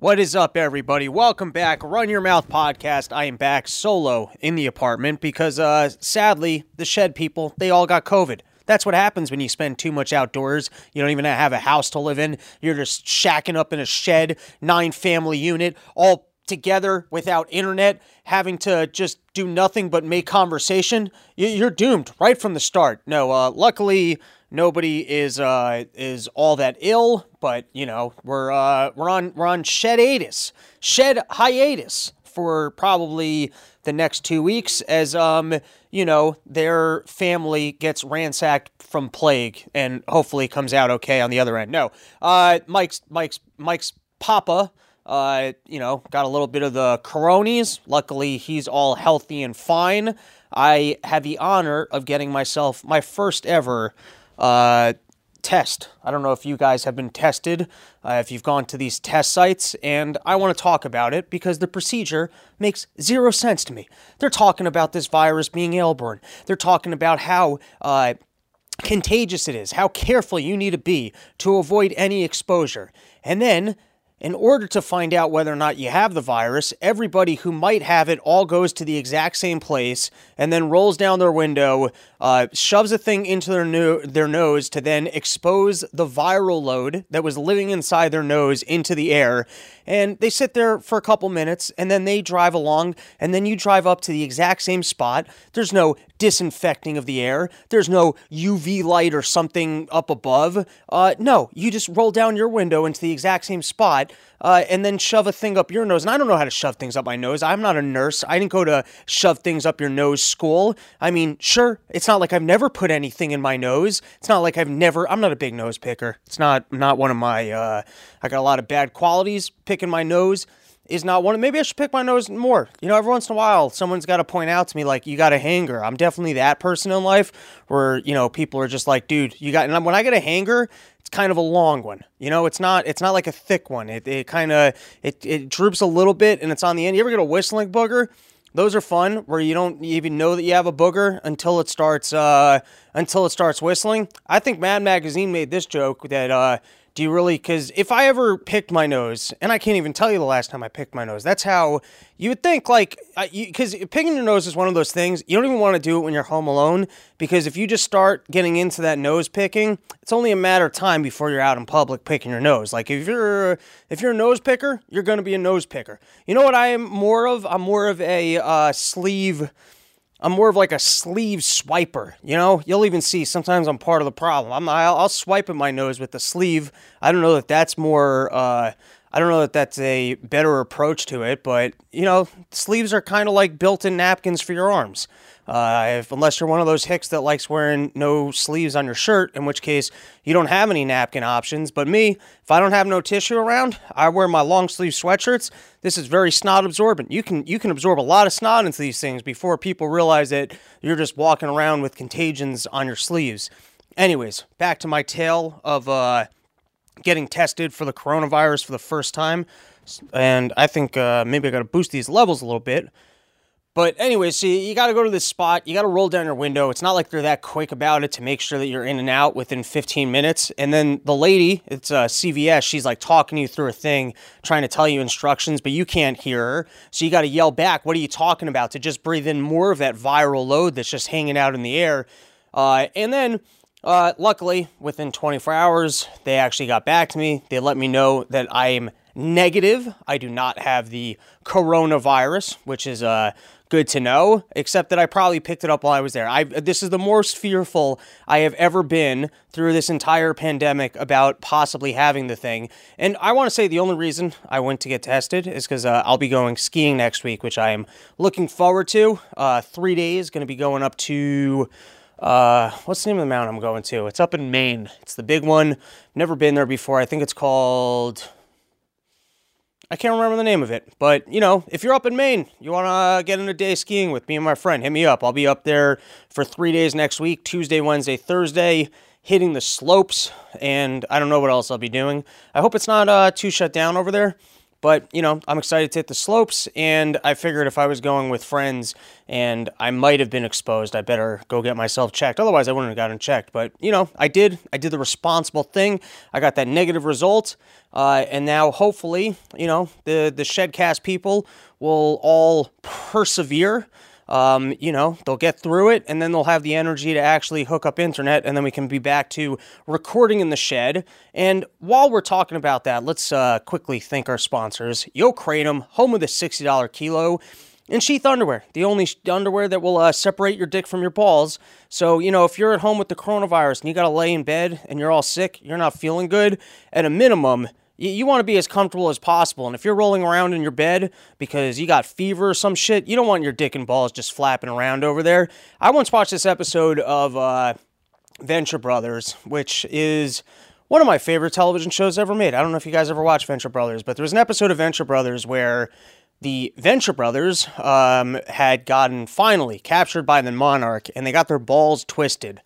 What is up, everybody? Welcome back. Run Your Mouth podcast. I am back solo in the apartment because, uh, sadly, the shed people, they all got COVID. That's what happens when you spend too much outdoors. You don't even have a house to live in. You're just shacking up in a shed, nine family unit, all together without internet, having to just do nothing but make conversation. You're doomed right from the start. No, uh, luckily nobody is uh, is all that ill, but you know we're uh, we're on we're on hiatus, shed hiatus for probably the next two weeks as um you know their family gets ransacked from plague and hopefully comes out okay on the other end. No, uh, Mike's Mike's Mike's papa. Uh, you know, got a little bit of the coronies. Luckily, he's all healthy and fine. I had the honor of getting myself my first ever uh, test. I don't know if you guys have been tested, uh, if you've gone to these test sites, and I want to talk about it because the procedure makes zero sense to me. They're talking about this virus being airborne. They're talking about how uh, contagious it is, how careful you need to be to avoid any exposure. And then in order to find out whether or not you have the virus, everybody who might have it all goes to the exact same place and then rolls down their window, uh, shoves a thing into their, no- their nose to then expose the viral load that was living inside their nose into the air. And they sit there for a couple minutes and then they drive along, and then you drive up to the exact same spot. There's no disinfecting of the air, there's no UV light or something up above. Uh, no, you just roll down your window into the exact same spot uh, and then shove a thing up your nose. And I don't know how to shove things up my nose. I'm not a nurse. I didn't go to shove things up your nose school. I mean, sure, it's not like I've never put anything in my nose. It's not like I've never. I'm not a big nose picker. It's not not one of my. Uh, I got a lot of bad qualities picking my nose is not one. Maybe I should pick my nose more. You know, every once in a while, someone's got to point out to me like, "You got a hanger." I'm definitely that person in life where you know people are just like, "Dude, you got." And when I get a hanger, kind of a long one. You know, it's not it's not like a thick one. It it kind of it it droops a little bit and it's on the end. You ever get a whistling booger? Those are fun where you don't even know that you have a booger until it starts uh, until it starts whistling. I think Mad Magazine made this joke that uh, do you really? Because if I ever picked my nose, and I can't even tell you the last time I picked my nose, that's how you would think. Like, because picking your nose is one of those things you don't even want to do it when you're home alone. Because if you just start getting into that nose picking, it's only a matter of time before you're out in public picking your nose. Like, if you're if you're a nose picker, you're going to be a nose picker. You know what I am more of? I'm more of a uh, sleeve I'm more of like a sleeve swiper. You know, you'll even see sometimes I'm part of the problem. I'm I'll, I'll swipe at my nose with the sleeve. I don't know that that's more. Uh, I don't know that that's a better approach to it, but you know, sleeves are kind of like built-in napkins for your arms. Uh, if, unless you're one of those hicks that likes wearing no sleeves on your shirt, in which case you don't have any napkin options. But me, if I don't have no tissue around, I wear my long sleeve sweatshirts. This is very snot absorbent. You can you can absorb a lot of snot into these things before people realize that you're just walking around with contagions on your sleeves. Anyways, back to my tale of uh, getting tested for the coronavirus for the first time, and I think uh, maybe I got to boost these levels a little bit. But anyway, so you got to go to this spot. You got to roll down your window. It's not like they're that quick about it to make sure that you're in and out within 15 minutes. And then the lady, it's uh, CVS, she's like talking you through a thing, trying to tell you instructions, but you can't hear her. So you got to yell back, What are you talking about? to just breathe in more of that viral load that's just hanging out in the air. Uh, and then, uh, luckily, within 24 hours, they actually got back to me. They let me know that I am negative. I do not have the coronavirus, which is uh, good to know, except that I probably picked it up while I was there. I this is the most fearful I have ever been through this entire pandemic about possibly having the thing. And I want to say the only reason I went to get tested is because uh, I'll be going skiing next week, which I am looking forward to. Uh, three days, going to be going up to. Uh, what's the name of the mountain I'm going to? It's up in Maine. It's the big one. Never been there before. I think it's called I can't remember the name of it, but you know, if you're up in Maine, you want to get in a day skiing with me and my friend, hit me up. I'll be up there for three days next week Tuesday, Wednesday, Thursday, hitting the slopes, and I don't know what else I'll be doing. I hope it's not uh, too shut down over there, But, you know, I'm excited to hit the slopes, and I figured if I was going with friends and I might have been exposed, I better go get myself checked. Otherwise, I wouldn't have gotten checked. But, you know, I did. I did the responsible thing. I got that negative result. Uh, and now, hopefully, you know, the, the Shedcast people will all persevere um, you know, they'll get through it and then they'll have the energy to actually hook up internet and then we can be back to recording in the shed. And while we're talking about that, let's uh, quickly thank our sponsors Yo Kratom, home of the $60 kilo. And Sheath Underwear, the only underwear that will uh, separate your dick from your balls. So, you know, if you're at home with the coronavirus and you got to lay in bed and you're all sick, you're not feeling good, at a minimum, you, you want to be as comfortable as possible. And if you're rolling around in your bed because you got fever or some shit, you don't want your dick and balls just flapping around over there. I once watched this episode of uh, Venture Brothers, which is one of my favorite television shows ever made. I don't know if you guys ever watched Venture Brothers, but there was an episode of Venture Brothers where the Venture Brothers um, had gotten finally captured by the Monarch and they got their balls twisted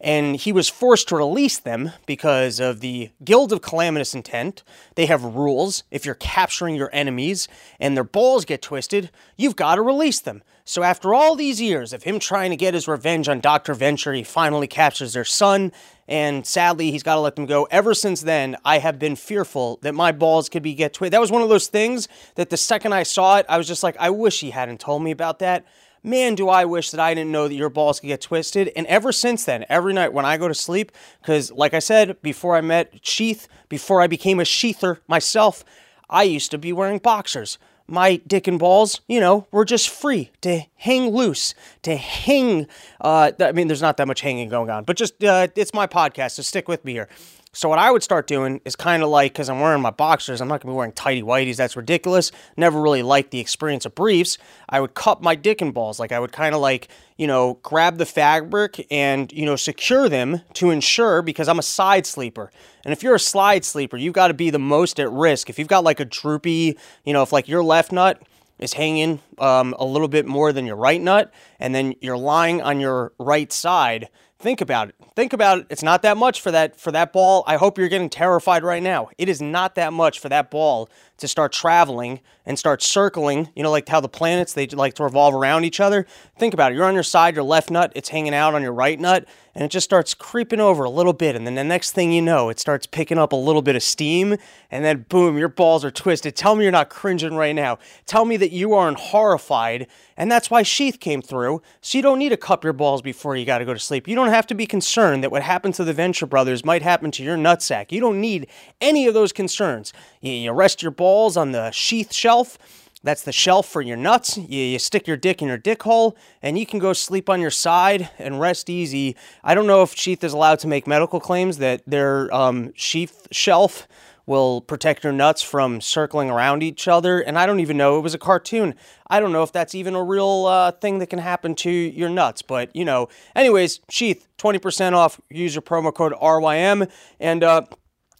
and he was forced to release them because of the Guild of Calamitous Intent. They have rules. If you're capturing your enemies and their balls get twisted, you've got to release them. So, after all these years of him trying to get his revenge on Dr. Venture, he finally captures their son, and sadly, he's got to let them go. Ever since then, I have been fearful that my balls could be get twisted. That was one of those things that the second I saw it, I was just like, I wish he hadn't told me about that man, do I wish that I didn't know that your balls could get twisted. And ever since then, every night when I go to sleep, because like I said, before I met Sheath, before I became a sheather myself, I used to be wearing boxers. My dick and balls, you know, were just free to hang loose, to hang. Uh, I mean, there's not that much hanging going on, but just uh, it's my podcast, so stick with me here. So what I would start doing is kind of like because I'm wearing my boxers, I'm not gonna be wearing tighty whities. That's ridiculous. Never really liked the experience of briefs. I would cup my dick and balls. Like I would kind of like you know grab the fabric and you know secure them to ensure because I'm a side sleeper. And if you're a slide sleeper, you've got to be the most at risk. If you've got like a droopy, you know, if like your left nut is hanging um, a little bit more than your right nut, and then you're lying on your right side Think about it. Think about it. It's not that much for that for that ball. I hope you're getting terrified right now. It is not that much for that ball to start traveling and start circling, you know, like how the planets they like to revolve around each other. Think about it. You're on your side, your left nut, it's hanging out on your right nut, and it just starts creeping over a little bit. And then the next thing you know, it starts picking up a little bit of steam, and then boom, your balls are twisted. Tell me you're not cringing right now. Tell me that you aren't horrified. And that's why Sheath came through. So you don't need to cup your balls before you got to go to sleep. You don't have to be concerned that what happened to the Venture Brothers might happen to your nutsack. You don't need any of those concerns. You, you rest your balls on the sheath shelf that's the shelf for your nuts. You, you, stick your dick in your dick hole, and you can go sleep on your side and rest easy. I don't know if Sheath is allowed to make medical claims that their um, sheath shelf will protect your nuts from circling around each other. And I don't even know, it was a cartoon. I don't know if that's even a real uh, thing that can happen to your nuts. But, you know, anyways, Sheath, 20% off. Use your promo code RYM. And, uh,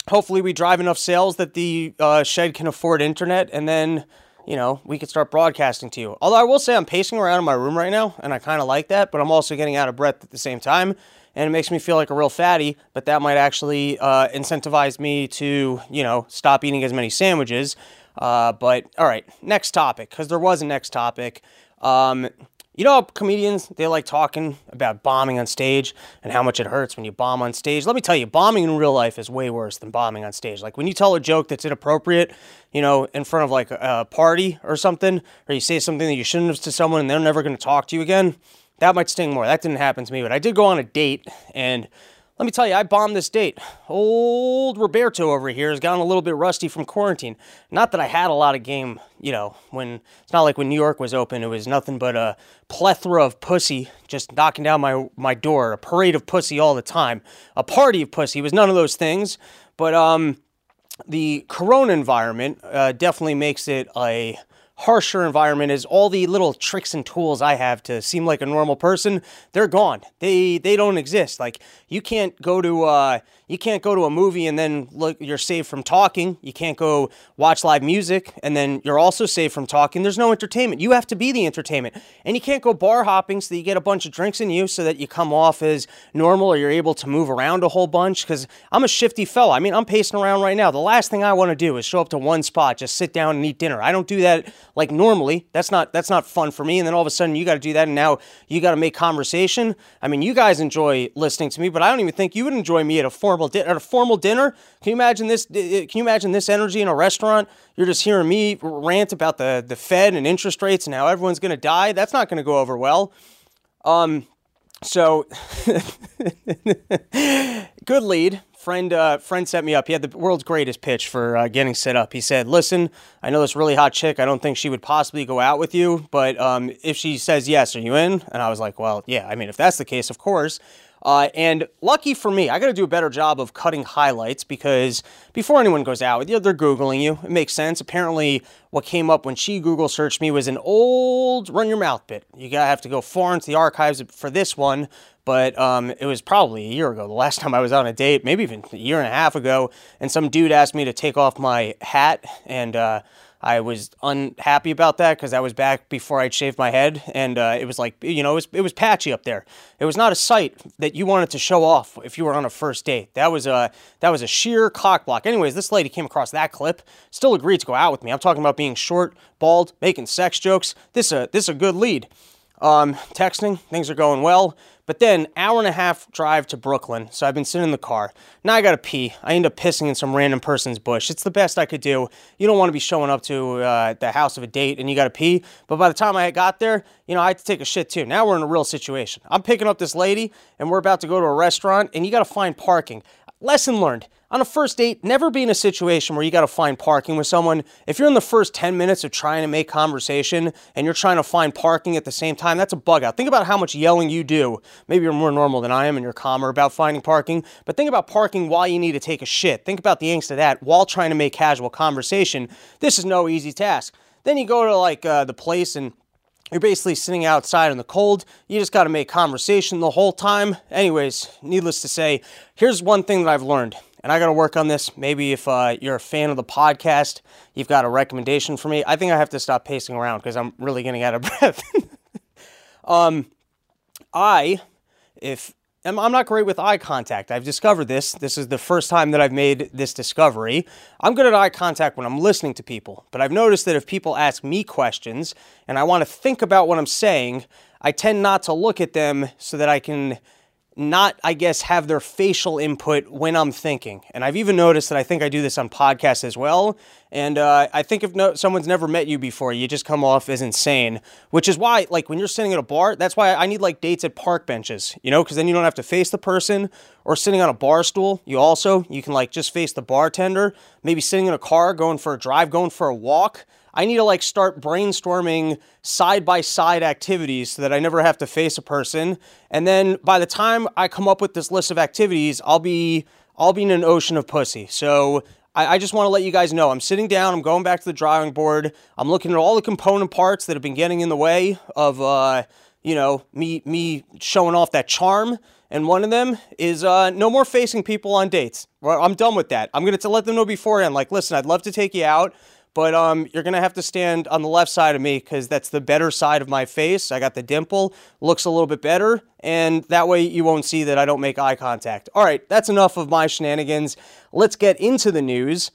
hopefully we drive enough sales that the uh, shed can afford internet and then you know, we could start broadcasting to you. Although I will say I'm pacing around in my room right now, and I kind of like that, but I'm also getting out of breath at the same time, and it makes me feel like a real fatty, but that might actually uh, incentivize me to, you know, stop eating as many sandwiches. Uh, but all right, next topic, because there was a next topic. Um, you know, comedians, they like talking about bombing on stage and how much it hurts when you bomb on stage. Let me tell you, bombing in real life is way worse than bombing on stage. Like when you tell a joke that's inappropriate, you know, in front of like a party or something, or you say something that you shouldn't have to someone and they're never going to talk to you again, that might sting more. That didn't happen to me, but I did go on a date and let me tell you, I bombed this date. Old Roberto over here has gotten a little bit rusty from quarantine. Not that I had a lot of game, you know, when it's not like when New York was open, it was nothing but a plethora of pussy just knocking down my, my door, a parade of pussy all the time, a party of pussy. It was none of those things. But um, the corona environment uh, definitely makes it a harsher environment is all the little tricks and tools I have to seem like a normal person, they're gone. They they don't exist. Like you can't go to uh you can't go to a movie and then look you're saved from talking. You can't go watch live music and then you're also saved from talking. There's no entertainment. You have to be the entertainment. And you can't go bar hopping so that you get a bunch of drinks in you so that you come off as normal or you're able to move around a whole bunch cuz I'm a shifty fella. I mean, I'm pacing around right now. The last thing I want to do is show up to one spot, just sit down and eat dinner. I don't do that like normally. That's not that's not fun for me and then all of a sudden you got to do that and now you got to make conversation. I mean, you guys enjoy listening to me, but I don't even think you would enjoy me at a formal di- at a formal dinner. Can you imagine this? Can you imagine this energy in a restaurant? You're just hearing me rant about the the Fed and interest rates and how everyone's going to die. That's not going to go over well. Um, so good lead. Friend, uh, friend set me up. He had the world's greatest pitch for uh, getting set up. He said, "Listen, I know this really hot chick. I don't think she would possibly go out with you, but um, if she says yes, are you in?" And I was like, "Well, yeah. I mean, if that's the case, of course." Uh, and lucky for me, I got to do a better job of cutting highlights because before anyone goes out with you, they're Googling you. It makes sense. Apparently, what came up when she Google searched me was an old run your mouth bit. You got to have to go far into the archives for this one, but um, it was probably a year ago, the last time I was on a date, maybe even a year and a half ago. And some dude asked me to take off my hat and, uh, I was unhappy about that because I was back before I'd shaved my head, and uh, it was like you know it was it was patchy up there. It was not a sight that you wanted to show off if you were on a first date. That was a that was a sheer cock block. Anyways, this lady came across that clip, still agreed to go out with me. I'm talking about being short, bald, making sex jokes. This a this a good lead. Um, texting, things are going well. But then, hour and a half drive to Brooklyn. So I've been sitting in the car. Now I gotta pee. I end up pissing in some random person's bush. It's the best I could do. You don't want to be showing up to uh, the house of a date and you gotta pee. But by the time I got there, you know, I had to take a shit too. Now we're in a real situation. I'm picking up this lady and we're about to go to a restaurant and you gotta find parking. Lesson learned on a first date, never be in a situation where you got to find parking with someone. If you're in the first 10 minutes of trying to make conversation and you're trying to find parking at the same time, that's a bug out. Think about how much yelling you do. Maybe you're more normal than I am and you're calmer about finding parking, but think about parking while you need to take a shit. Think about the angst of that while trying to make casual conversation. This is no easy task. Then you go to like uh, the place and you're basically sitting outside in the cold. You just got to make conversation the whole time. Anyways, needless to say, here's one thing that I've learned and I got to work on this. Maybe if uh, you're a fan of the podcast, you've got a recommendation for me. I think I have to stop pacing around because I'm really getting out of breath. um, I, if I'm not great with eye contact. I've discovered this. This is the first time that I've made this discovery. I'm good at eye contact when I'm listening to people, but I've noticed that if people ask me questions and I want to think about what I'm saying, I tend not to look at them so that I can not, I guess, have their facial input when I'm thinking. And I've even noticed that I think I do this on podcasts as well. And uh, I think if no, someone's never met you before, you just come off as insane, which is why, like, when you're sitting at a bar, that's why I need, like, dates at park benches, you know, because then you don't have to face the person or sitting on a bar stool. You also, you can, like, just face the bartender, maybe sitting in a car, going for a drive, going for a walk. I need to like start brainstorming side by side activities so that I never have to face a person. And then by the time I come up with this list of activities, I'll be I'll be in an ocean of pussy. So I, I just want to let you guys know I'm sitting down, I'm going back to the drawing board, I'm looking at all the component parts that have been getting in the way of uh, you know, me me showing off that charm. And one of them is uh, no more facing people on dates. I'm done with that. I'm gonna let them know beforehand. Like, listen, I'd love to take you out. But um, you're gonna have to stand on the left side of me because that's the better side of my face. I got the dimple, looks a little bit better, and that way you won't see that I don't make eye contact. All right, that's enough of my shenanigans. Let's get into the news.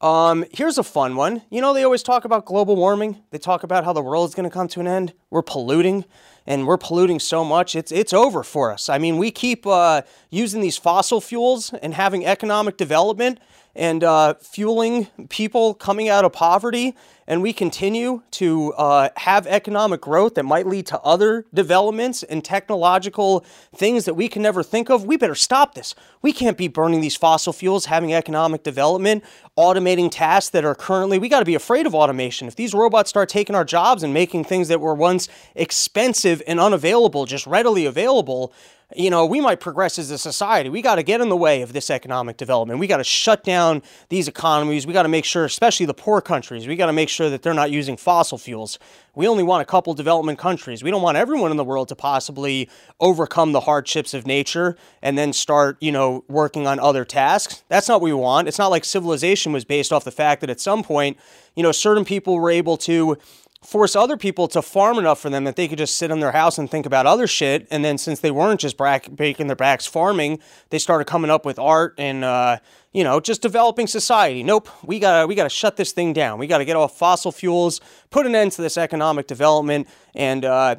Um, here's a fun one. You know, they always talk about global warming. They talk about how the world is going to come to an end. We're polluting, and we're polluting so much. It's it's over for us. I mean, we keep uh, using these fossil fuels and having economic development and uh, fueling people coming out of poverty, and we continue to uh, have economic growth that might lead to other developments and technological things that we can never think of, we better stop this. We can't be burning these fossil fuels, having economic development, automating tasks that are currently, we got to be afraid of automation. If these robots start taking our jobs and making things that were once expensive and unavailable just readily available, you know, we might progress as a society. We got to get in the way of this economic development. We got to shut down these economies. We got to make sure, especially the poor countries, we got to make sure that they're not using fossil fuels. We only want a couple development countries. We don't want everyone in the world to possibly overcome the hardships of nature and then start, you know, working on other tasks. That's not what we want. It's not like civilization was based off the fact that at some point, you know, certain people were able to force other people to farm enough for them that they could just sit in their house and think about other shit. And then since they weren't just breaking their backs farming, they started coming up with art and uh, you know just developing society. Nope, we gotta we gotta shut this thing down. We gotta get off fossil fuels, put an end to this economic development, and uh,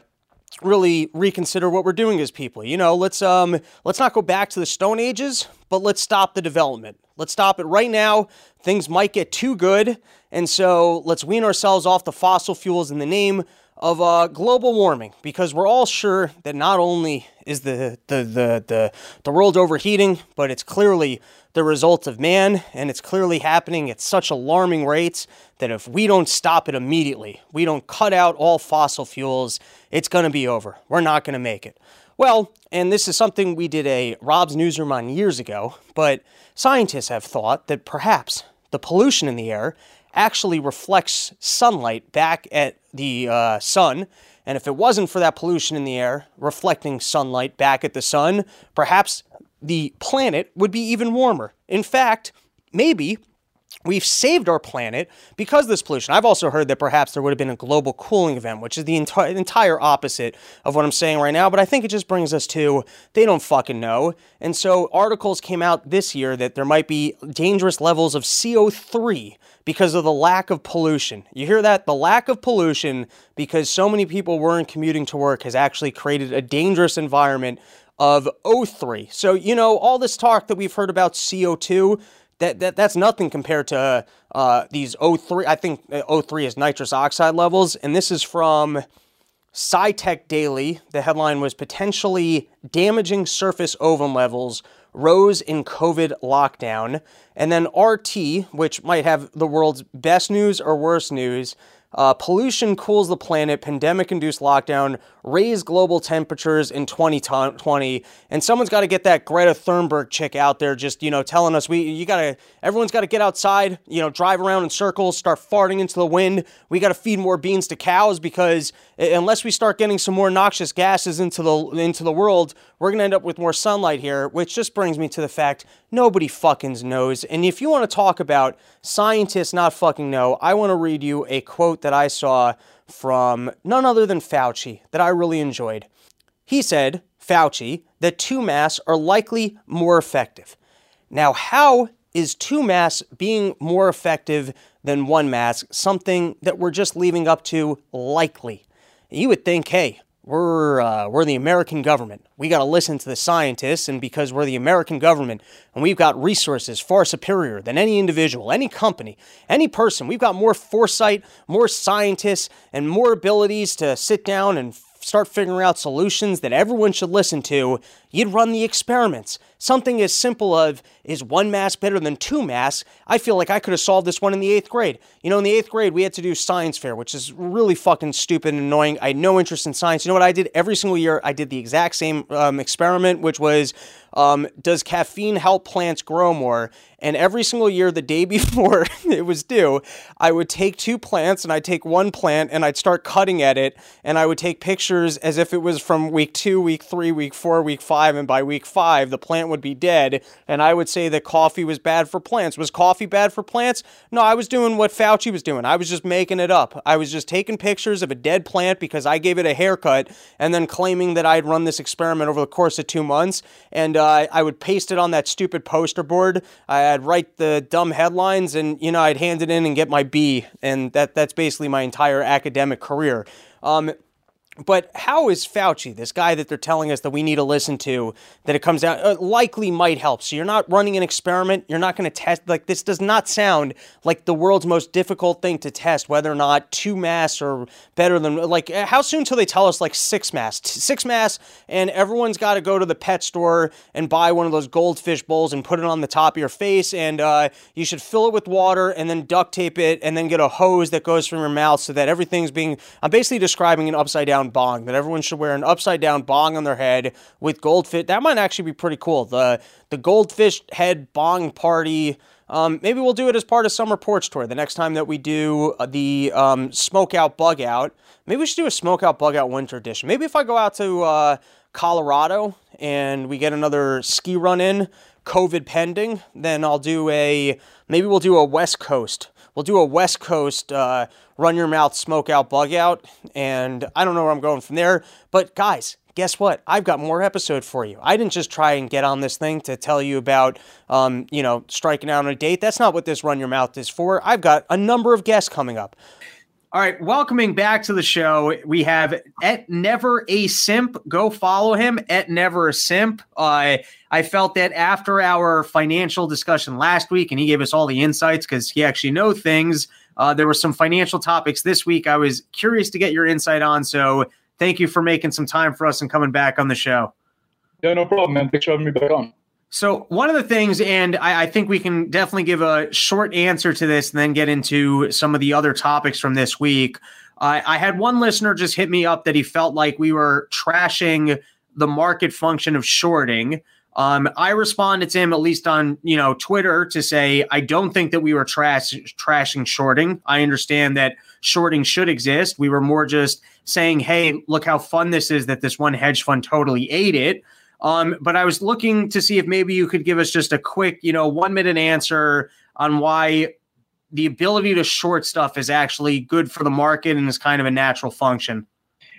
really reconsider what we're doing as people. You know, let's um let's not go back to the stone ages, but let's stop the development. Let's stop it right now. Things might get too good, and so let's wean ourselves off the fossil fuels in the name of uh, global warming because we're all sure that not only is the, the, the, the, the world overheating, but it's clearly the result of man, and it's clearly happening at such alarming rates that if we don't stop it immediately, we don't cut out all fossil fuels, it's going to be over. We're not going to make it. Well, and this is something we did a Rob's Newsroom on years ago, but scientists have thought that perhaps the pollution in the air actually reflects sunlight back at the uh, sun. And if it wasn't for that pollution in the air reflecting sunlight back at the sun, perhaps the planet would be even warmer. In fact, maybe we've saved our planet because of this pollution. I've also heard that perhaps there would have been a global cooling event, which is the enti- entire opposite of what I'm saying right now, but I think it just brings us to they don't fucking know. And so articles came out this year that there might be dangerous levels of CO3 because of the lack of pollution. You hear that? The lack of pollution because so many people weren't commuting to work has actually created a dangerous environment of O3. So, you know, all this talk that we've heard about CO2, that, that that's nothing compared to uh, these O3. I think uh, O3 is nitrous oxide levels, and this is from SciTech Daily. The headline was potentially damaging surface ozone levels rose in COVID lockdown. And then RT, which might have the world's best news or worst news, uh, pollution cools the planet, pandemic induced lockdown, raise global temperatures in 2020. And someone's got to get that Greta Thunberg chick out there just, you know, telling us we, you got to, everyone's got to get outside, you know, drive around in circles, start farting into the wind. We got to feed more beans to cows because unless we start getting some more noxious gases into the, into the world, we're going to end up with more sunlight here, which just brings me to the fact nobody fucking knows. And if you want to talk about scientists not fucking know, I want to read you a quote that I saw from none other than Fauci that I really enjoyed. He said, Fauci, that two masks are likely more effective. Now, how is two masks being more effective than one mask something that we're just leaving up to likely? You would think, hey, we're uh, we're the American government. We got to listen to the scientists, and because we're the American government and we've got resources far superior than any individual, any company, any person, we've got more foresight, more scientists, and more abilities to sit down and start figuring out solutions that everyone should listen to. You'd run the experiments. Something as simple of is one mask better than two masks? I feel like I could have solved this one in the eighth grade. You know, in the eighth grade, we had to do science fair, which is really fucking stupid and annoying. I had no interest in science. You know what I did every single year? I did the exact same um, experiment, which was um, does caffeine help plants grow more? And every single year, the day before it was due, I would take two plants and I'd take one plant and I'd start cutting at it. And I would take pictures as if it was from week two, week three, week four, week five. And by week five, the plant would be dead. And I would say that coffee was bad for plants. Was coffee bad for plants? No, I was doing what Fauci was doing. I was just making it up. I was just taking pictures of a dead plant because I gave it a haircut and then claiming that I'd run this experiment over the course of two months. And uh, I would paste it on that stupid poster board. I'd write the dumb headlines, and you know I'd hand it in and get my B, and that that's basically my entire academic career. Um, but how is Fauci, this guy that they're telling us that we need to listen to, that it comes out uh, likely might help? So you're not running an experiment. You're not going to test. Like this does not sound like the world's most difficult thing to test whether or not two masks are better than like uh, how soon till they tell us like six masks, six masks, and everyone's got to go to the pet store and buy one of those goldfish bowls and put it on the top of your face, and uh, you should fill it with water and then duct tape it and then get a hose that goes from your mouth so that everything's being. I'm basically describing an upside down bong that everyone should wear an upside down bong on their head with goldfish. That might actually be pretty cool. The the goldfish head bong party. Um, maybe we'll do it as part of summer porch tour the next time that we do uh, the um, smoke out bug out. Maybe we should do a smoke out bug out winter edition. Maybe if I go out to uh, Colorado and we get another ski run in, COVID pending, then I'll do a maybe we'll do a West Coast. We'll do a West Coast uh, run your mouth smoke out bug out, and I don't know where I'm going from there. But guys, guess what? I've got more episode for you. I didn't just try and get on this thing to tell you about, um, you know, striking out on a date. That's not what this run your mouth is for. I've got a number of guests coming up. All right, welcoming back to the show, we have at never a simp. Go follow him at never a simp. Uh, I felt that after our financial discussion last week, and he gave us all the insights because he actually know things. Uh, there were some financial topics this week. I was curious to get your insight on. So thank you for making some time for us and coming back on the show. Yeah, no problem, man. Thanks for having me back on. So, one of the things, and I, I, think we can definitely give a short answer to this and then get into some of the other topics from this week. I had one listener just hit me up that he felt like we were trashing the market function of shorting. Um, I responded to him at least on you know Twitter to say I don't think that we were trash trashing shorting. I understand that shorting should exist. We were more just saying, hey, look how fun this is that this one hedge fund totally ate it. Um, but I was looking to see if maybe you could give us just a quick, you know, one minute answer on why the ability to short stuff is actually good for the market and is kind of a natural function.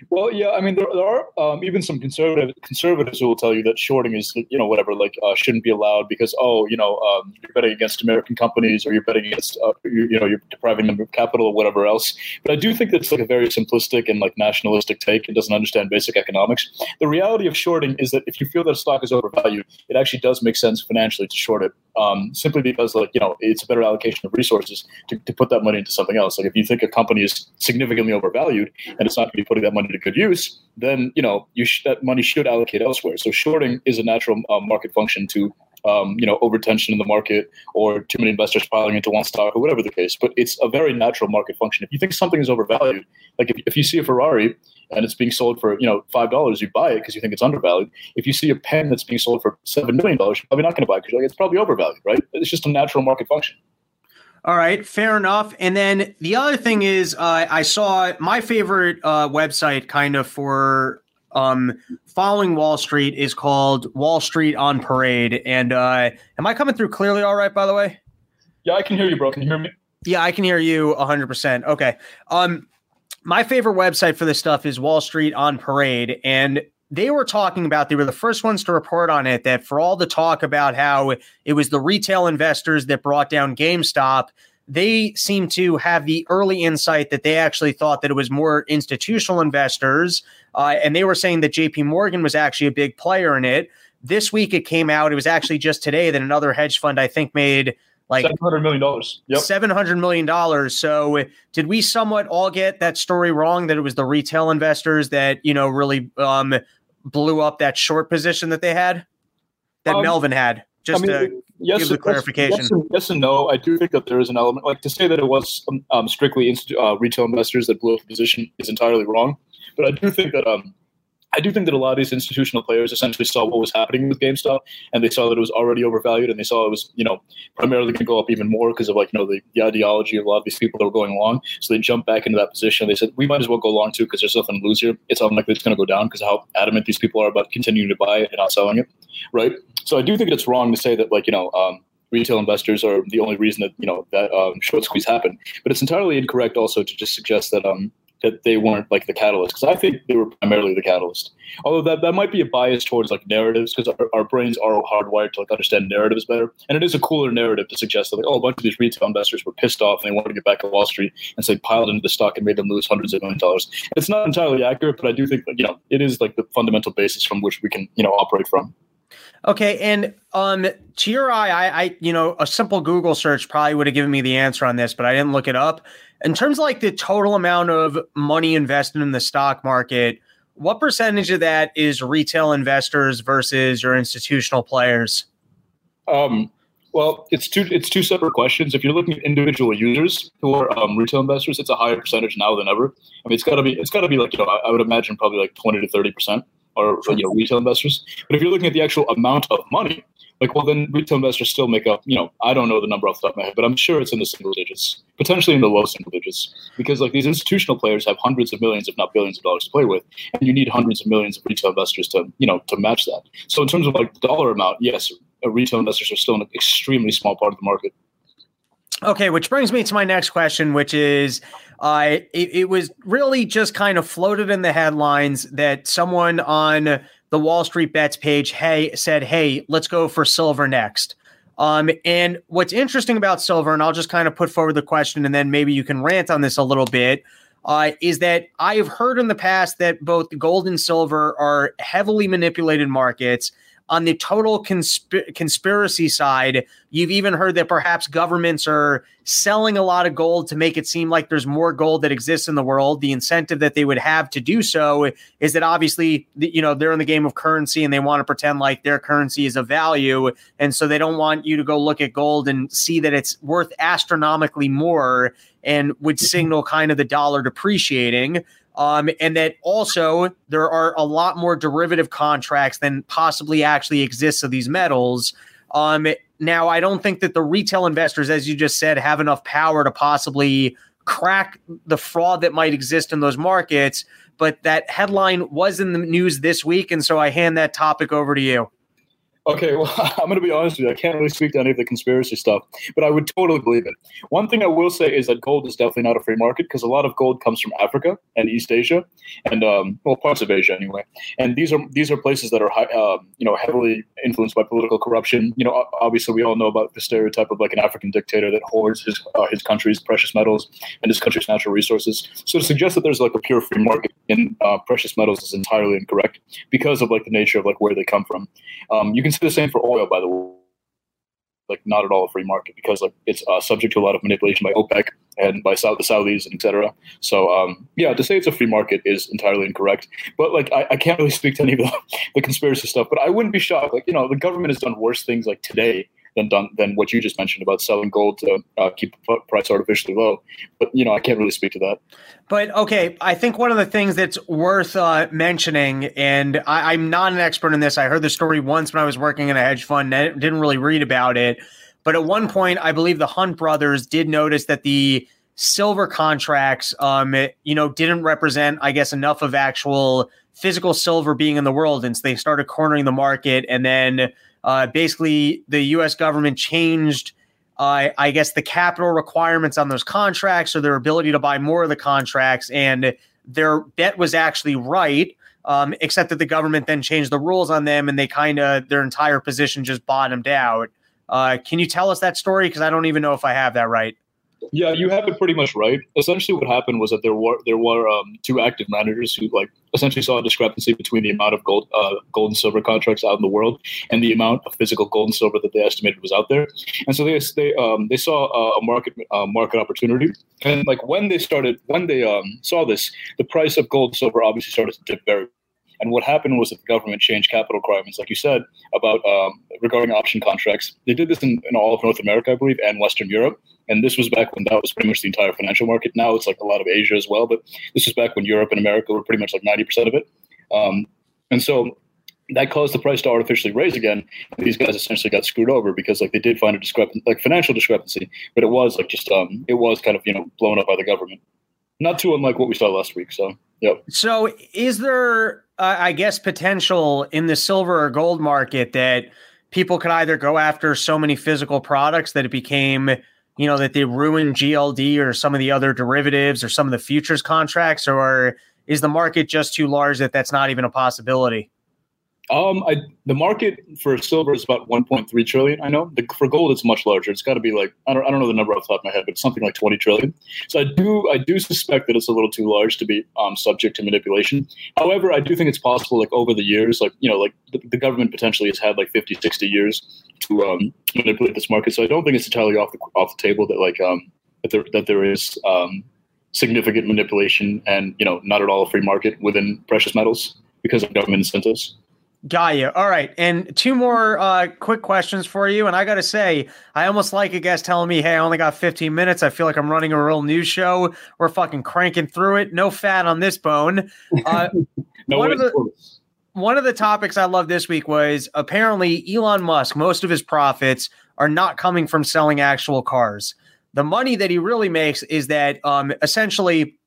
Well, yeah, I mean, there, there are um, even some conservative conservatives who will tell you that shorting is, you know, whatever, like uh, shouldn't be allowed because, oh, you know, um, you're betting against American companies or you're betting against, uh, you, you, know, you're depriving them of capital or whatever else. But I do think that's like a very simplistic and like nationalistic take and doesn't understand basic economics. The reality of shorting is that if you feel that a stock is overvalued, it actually does make sense financially to short it, um, simply because, like, you know, it's a better allocation of resources to, to put that money into something else. Like, if you think a company is significantly overvalued and it's not going to be putting that money to good use, then you know you sh- that money should allocate elsewhere. So shorting is a natural um, market function to um, you know overtension in the market or too many investors piling into one stock or whatever the case. But it's a very natural market function. If you think something is overvalued, like if, if you see a Ferrari and it's being sold for you know five dollars, you buy it because you think it's undervalued. If you see a pen that's being sold for seven million dollars, you're probably not going to buy it because like, it's probably overvalued, right? It's just a natural market function. All right, fair enough. And then the other thing is, uh, I saw my favorite uh, website kind of for um, following Wall Street is called Wall Street on Parade. And uh, am I coming through clearly all right, by the way? Yeah, I can hear you, bro. Can you hear me? Yeah, I can hear you 100%. Okay. Um, my favorite website for this stuff is Wall Street on Parade. And they were talking about they were the first ones to report on it that for all the talk about how it was the retail investors that brought down GameStop, they seem to have the early insight that they actually thought that it was more institutional investors. Uh, and they were saying that JP Morgan was actually a big player in it. This week it came out, it was actually just today that another hedge fund, I think, made like $700 million. Yep. $700 million. So did we somewhat all get that story wrong that it was the retail investors that, you know, really um, blew up that short position that they had, that um, Melvin had. Just I mean, to yes, give the clarification. Yes and, yes and, no. I do think that there is an element, like to say that it was um, um strictly uh, retail investors that blew up the position is entirely wrong. But I do think that um, I do think that a lot of these institutional players essentially saw what was happening with GameStop, and they saw that it was already overvalued, and they saw it was, you know, primarily going to go up even more because of like, you know, the, the ideology of a lot of these people that were going along. So they jumped back into that position. They said we might as well go long too because there's nothing to lose here. It's unlikely it's going to go down because how adamant these people are about continuing to buy it and not selling it, right? So I do think it's wrong to say that like, you know, um, retail investors are the only reason that you know that um, short squeeze happened. But it's entirely incorrect also to just suggest that um, that they weren't like the catalyst because I think they were primarily the catalyst. Although that, that might be a bias towards like narratives because our, our, brains are hardwired to like understand narratives better, and it is a cooler narrative to suggest that like oh a bunch of these retail investors were pissed off and they wanted to get back at Wall Street and so they piled into the stock and made them lose hundreds of million dollars. It's not entirely accurate, but I do think that you know it is like the fundamental basis from which we can you know operate from. Okay, and um, to your eye, I, I, you know, a simple Google search probably would have given me the answer on this, but I didn't look it up. In terms of like the total amount of money invested in the stock market, what percentage of that is retail investors versus your institutional players? Um, Well, it's two it's two separate questions. If you're looking at individual users who are um, retail investors, it's a higher percentage now than ever. I mean, it's got to be it's got to be like you know I, I, would imagine probably like twenty to thirty percent are you know retail investors. But if you're looking at the actual amount of money, like well then retail investors still make up you know I don't know the number off the top of my head, but I'm sure it's in the single digits, potentially in the low single digits, because like these institutional players have hundreds of millions, if not billions, of dollars to play with, and you need hundreds of millions of retail investors to you know to match that. So in terms of like the dollar amount, yes, retail investors are still an extremely small part of the market. Okay, which brings me to my next question, which is uh, it, it, was really just kind of floated in the headlines that someone on the Wall Street Bets page hey said, "Hey, let's go for silver next." Um, and what's interesting about silver, and I'll just kind of put forward the question, and then maybe you can rant on this a little bit. Uh, is that I have heard in the past that both gold and silver are heavily manipulated markets on the total consp- conspiracy side, you've even heard that perhaps governments are selling a lot of gold to make it seem like there's more gold that exists in the world. The incentive that they would have to do so is that obviously, you know, they're in the game of currency and they want to pretend like their currency is of value. And so they don't want you to go look at gold and see that it's worth astronomically more and would mm-hmm. signal kind of the dollar depreciating. Um, and that also there are a lot more derivative contracts than possibly actually exists of these metals. Um, now, I don't think that the retail investors, as you just said, have enough power to possibly crack the fraud that might exist in those markets. But that headline was in the news this week. And so I hand that topic over to you. Okay, well, I'm going to be honest with you. I can't really speak to any of the conspiracy stuff, but I would totally believe it. One thing I will say is that gold is definitely not a free market because a lot of gold comes from Africa and East Asia, and um, well, parts of Asia anyway. And these are these are places that are high, uh, you know heavily influenced by political corruption. You know, obviously we all know about the stereotype of like an African dictator that hoards his uh, his country's precious metals and his country's natural resources. So to suggest that there's like a pure free market in uh, precious metals is entirely incorrect because of like the nature of like where they come from. Um, you can say the same for oil, by the way. Like not at all a free market because like it's uh, subject to a lot of manipulation by OPEC and by South the Saudis and etc. So um, yeah, to say it's a free market is entirely incorrect. But like I, I can't really speak to any of the, the conspiracy stuff. But I wouldn't be shocked. Like you know, the government has done worse things like today than done than what you just mentioned about selling gold to uh, keep the price artificially low. But you know, I can't really speak to that. But okay, I think one of the things that's worth uh, mentioning, and I, am not an expert in this. I heard the story once when I was working in a hedge fund. and didn't really read about it, but at one point, I believe the Hunt brothers did notice that the silver contracts, um, you know, didn't represent, I guess, enough of actual physical silver being in the world, and so they started cornering the market, and then uh, basically, the U.S. government changed, uh, I guess, the capital requirements on those contracts or their ability to buy more of the contracts. And their bet was actually right, um, except that the government then changed the rules on them and they kind of, their entire position just bottomed out. Uh, can you tell us that story? Because I don't even know if I have that right. Yeah, you have it pretty much right. Essentially, what happened was that there were there were um, two active managers who like essentially saw a discrepancy between the amount of gold uh, gold and silver contracts out in the world and the amount of physical gold and silver that they estimated was out there. And so they they um, they saw a market uh, market opportunity. And like when they started when they um, saw this, the price of gold and silver obviously started to dip very and what happened was that the government changed capital requirements, like you said, about um, regarding option contracts. They did this in, in, all of North America, I believe, and Western Europe. And this was back when that was pretty much the entire financial market. Now it's like a lot of Asia as well, but this was back when Europe and America were pretty much like 90% of it. Um, and so that caused the price to artificially raise again. These guys essentially got screwed over because like they did find a discrepancy, like financial discrepancy, but it was like just um, it was kind of you know blown up by the government. Not too unlike what we saw last week. So yep. So is there, uh, I guess, potential in the silver or gold market that people could either go after so many physical products that it became you know, that they ruin GLD or some of the other derivatives or some of the futures contracts, or is the market just too large that that's not even a possibility? Um, I, the market for silver is about 1.3 trillion. I know the, for gold, it's much larger. It's got to be like I don't, I don't know the number off the top of my head, but something like 20 trillion. So I do, I do suspect that it's a little too large to be um, subject to manipulation. However, I do think it's possible, like over the years, like you know, like the, the government potentially has had like 50, 60 years to um, manipulate this market. So I don't think it's entirely off the off the table that like um, that there that there is um, significant manipulation and you know not at all a free market within precious metals because of government incentives. Got you. All right. And two more uh, quick questions for you. And I got to say, I almost like a guest telling me, hey, I only got 15 minutes. I feel like I'm running a real news show. We're fucking cranking through it. No fat on this bone. Uh, no one, of the, one of the topics I love this week was apparently Elon Musk, most of his profits are not coming from selling actual cars. The money that he really makes is that um, essentially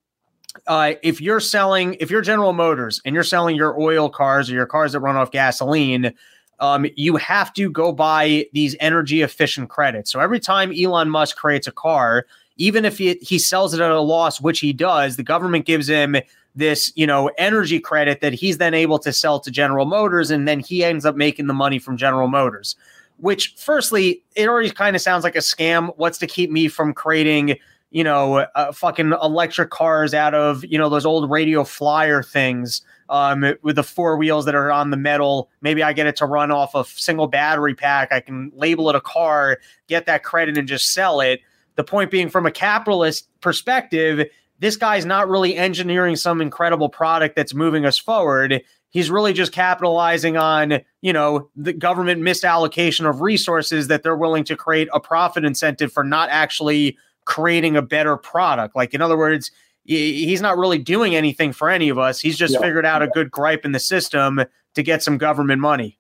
uh, if you're selling, if you're General Motors and you're selling your oil cars or your cars that run off gasoline, um, you have to go buy these energy efficient credits. So every time Elon Musk creates a car, even if he, he sells it at a loss, which he does, the government gives him this, you know, energy credit that he's then able to sell to General Motors, and then he ends up making the money from General Motors. Which, firstly, it already kind of sounds like a scam. What's to keep me from creating? You know, uh, fucking electric cars out of, you know, those old radio flyer things um, with the four wheels that are on the metal. Maybe I get it to run off a single battery pack. I can label it a car, get that credit, and just sell it. The point being, from a capitalist perspective, this guy's not really engineering some incredible product that's moving us forward. He's really just capitalizing on, you know, the government misallocation of resources that they're willing to create a profit incentive for not actually creating a better product. Like, in other words, he's not really doing anything for any of us. He's just yeah. figured out a good gripe in the system to get some government money.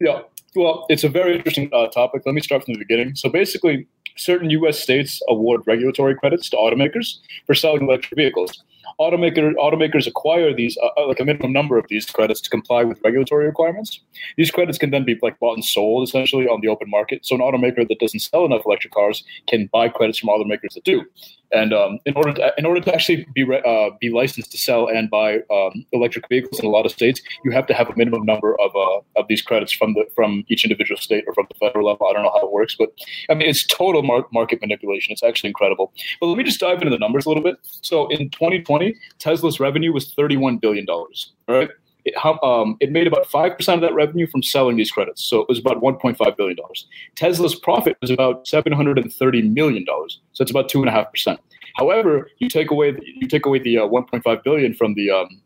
Yeah. Well, it's a very interesting uh, topic. Let me start from the beginning. So basically, certain U.S. states award regulatory credits to automakers for selling electric vehicles automaker, automakers acquire these, uh, uh, like a minimum number of these credits to comply with regulatory requirements. These credits can then be like bought and sold essentially on the open market. So an automaker that doesn't sell enough electric cars can buy credits from automakers that do. And um, in order to in order to actually be uh, be licensed to sell and buy um, electric vehicles in a lot of states, you have to have a minimum number of uh, of these credits from the from each individual state or from the federal level. I don't know how it works, but I mean it's total mar- market manipulation. It's actually incredible. But let me just dive into the numbers a little bit. So in 2020, Tesla's revenue was 31 billion dollars. All right. It, um, it, made about 5% of that revenue from selling these credits. So it was about $1.5 billion. Tesla's profit was about $730 million. So it's about 2.5%. However, you take away the, you take away the uh, 1.5 billion from the um,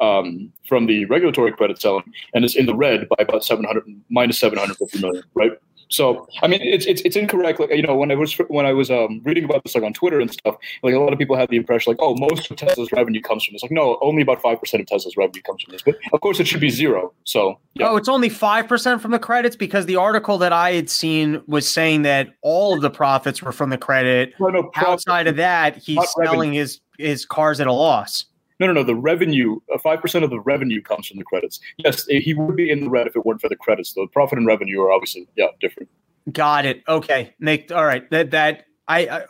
um, from the regulatory credit selling, and it's in the red by about 700 minus 750 million, right? So I mean, it's it's it's incorrect. Like you know, when I was when I was um, reading about this like on Twitter and stuff, like a lot of people had the impression like, oh, most of Tesla's revenue comes from this. Like, no, only about five percent of Tesla's revenue comes from this. But of course, it should be zero. So yeah. oh, it's only five percent from the credits because the article that I had seen was saying that all of the profits were from the credit. No, no, Outside of that, he's selling revenue. his his cars at a loss. No, no, no. The revenue, uh, five percent of the revenue comes from the credits. Yes, he would be in the red if it weren't for the credits. The profit and revenue are obviously yeah different. Got it. Okay, Nick. All right. That that I, I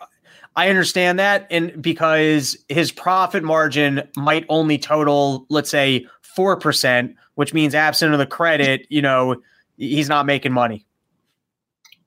I understand that, and because his profit margin might only total, let's say, four percent, which means absent of the credit, you know, he's not making money.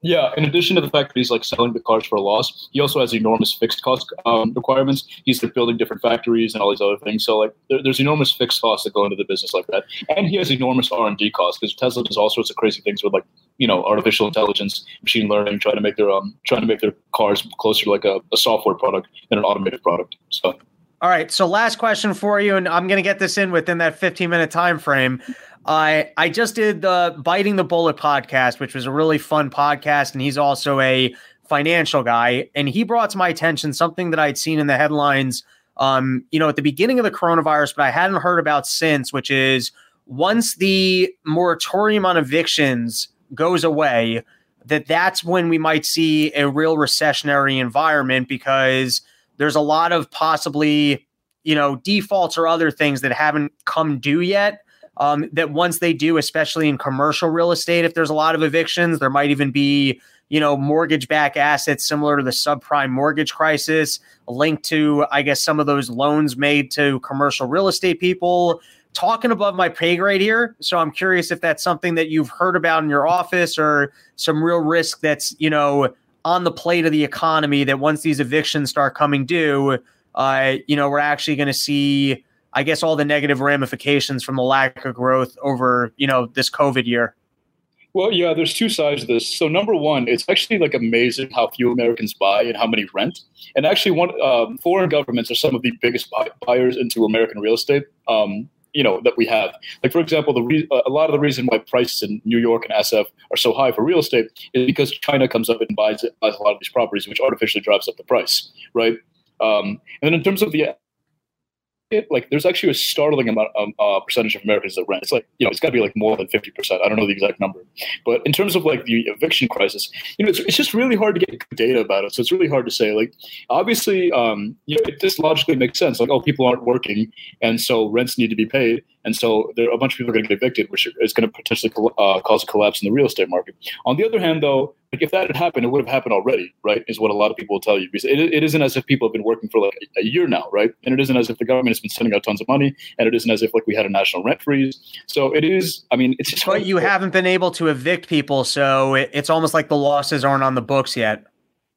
Yeah, in addition to the fact that he's like selling the cars for a loss, he also has enormous fixed cost um, requirements. He's like building different factories and all these other things. So like, there, there's enormous fixed costs that go into the business like that, and he has enormous R and D costs because Tesla does all sorts of crazy things with like you know artificial intelligence, machine learning, trying to make their um trying to make their cars closer to like a, a software product than an automated product. So. All right. So last question for you, and I'm going to get this in within that 15 minute time frame. I I just did the Biting the Bullet podcast, which was a really fun podcast, and he's also a financial guy. And he brought to my attention something that I'd seen in the headlines, um, you know, at the beginning of the coronavirus, but I hadn't heard about since, which is once the moratorium on evictions goes away, that that's when we might see a real recessionary environment because there's a lot of possibly, you know, defaults or other things that haven't come due yet um, that once they do, especially in commercial real estate, if there's a lot of evictions, there might even be you know mortgage back assets similar to the subprime mortgage crisis, linked to I guess some of those loans made to commercial real estate people. Talking above my pay grade here, so I'm curious if that's something that you've heard about in your office or some real risk that's you know on the plate of the economy that once these evictions start coming due, uh, you know, we're actually going to see I guess all the negative ramifications from the lack of growth over you know this COVID year. Well, yeah, there's two sides to this. So number one, it's actually like amazing how few Americans buy and how many rent. And actually, one um, foreign governments are some of the biggest buy- buyers into American real estate. Um, you know that we have. Like for example, the re- a lot of the reason why prices in New York and SF are so high for real estate is because China comes up and buys buys a lot of these properties, which artificially drives up the price, right? Um, and then in terms of the it, like there's actually a startling amount um, uh, percentage of Americans that rent. It's like you know it's got to be like more than fifty percent. I don't know the exact number, but in terms of like the eviction crisis, you know it's, it's just really hard to get data about it. So it's really hard to say. Like obviously, um, you know, it just logically makes sense. Like oh, people aren't working, and so rents need to be paid, and so there a bunch of people are going to get evicted, which is going to potentially uh, cause a collapse in the real estate market. On the other hand, though, like if that had happened, it would have happened already, right? Is what a lot of people will tell you because it, it isn't as if people have been working for like a, year now, right? And it isn't as if the government has been sending out tons of money, and it isn't as if like we had a national rent freeze. So it is. I mean, it's. But you haven't been able to evict people, so it, it's almost like the losses aren't on the books yet.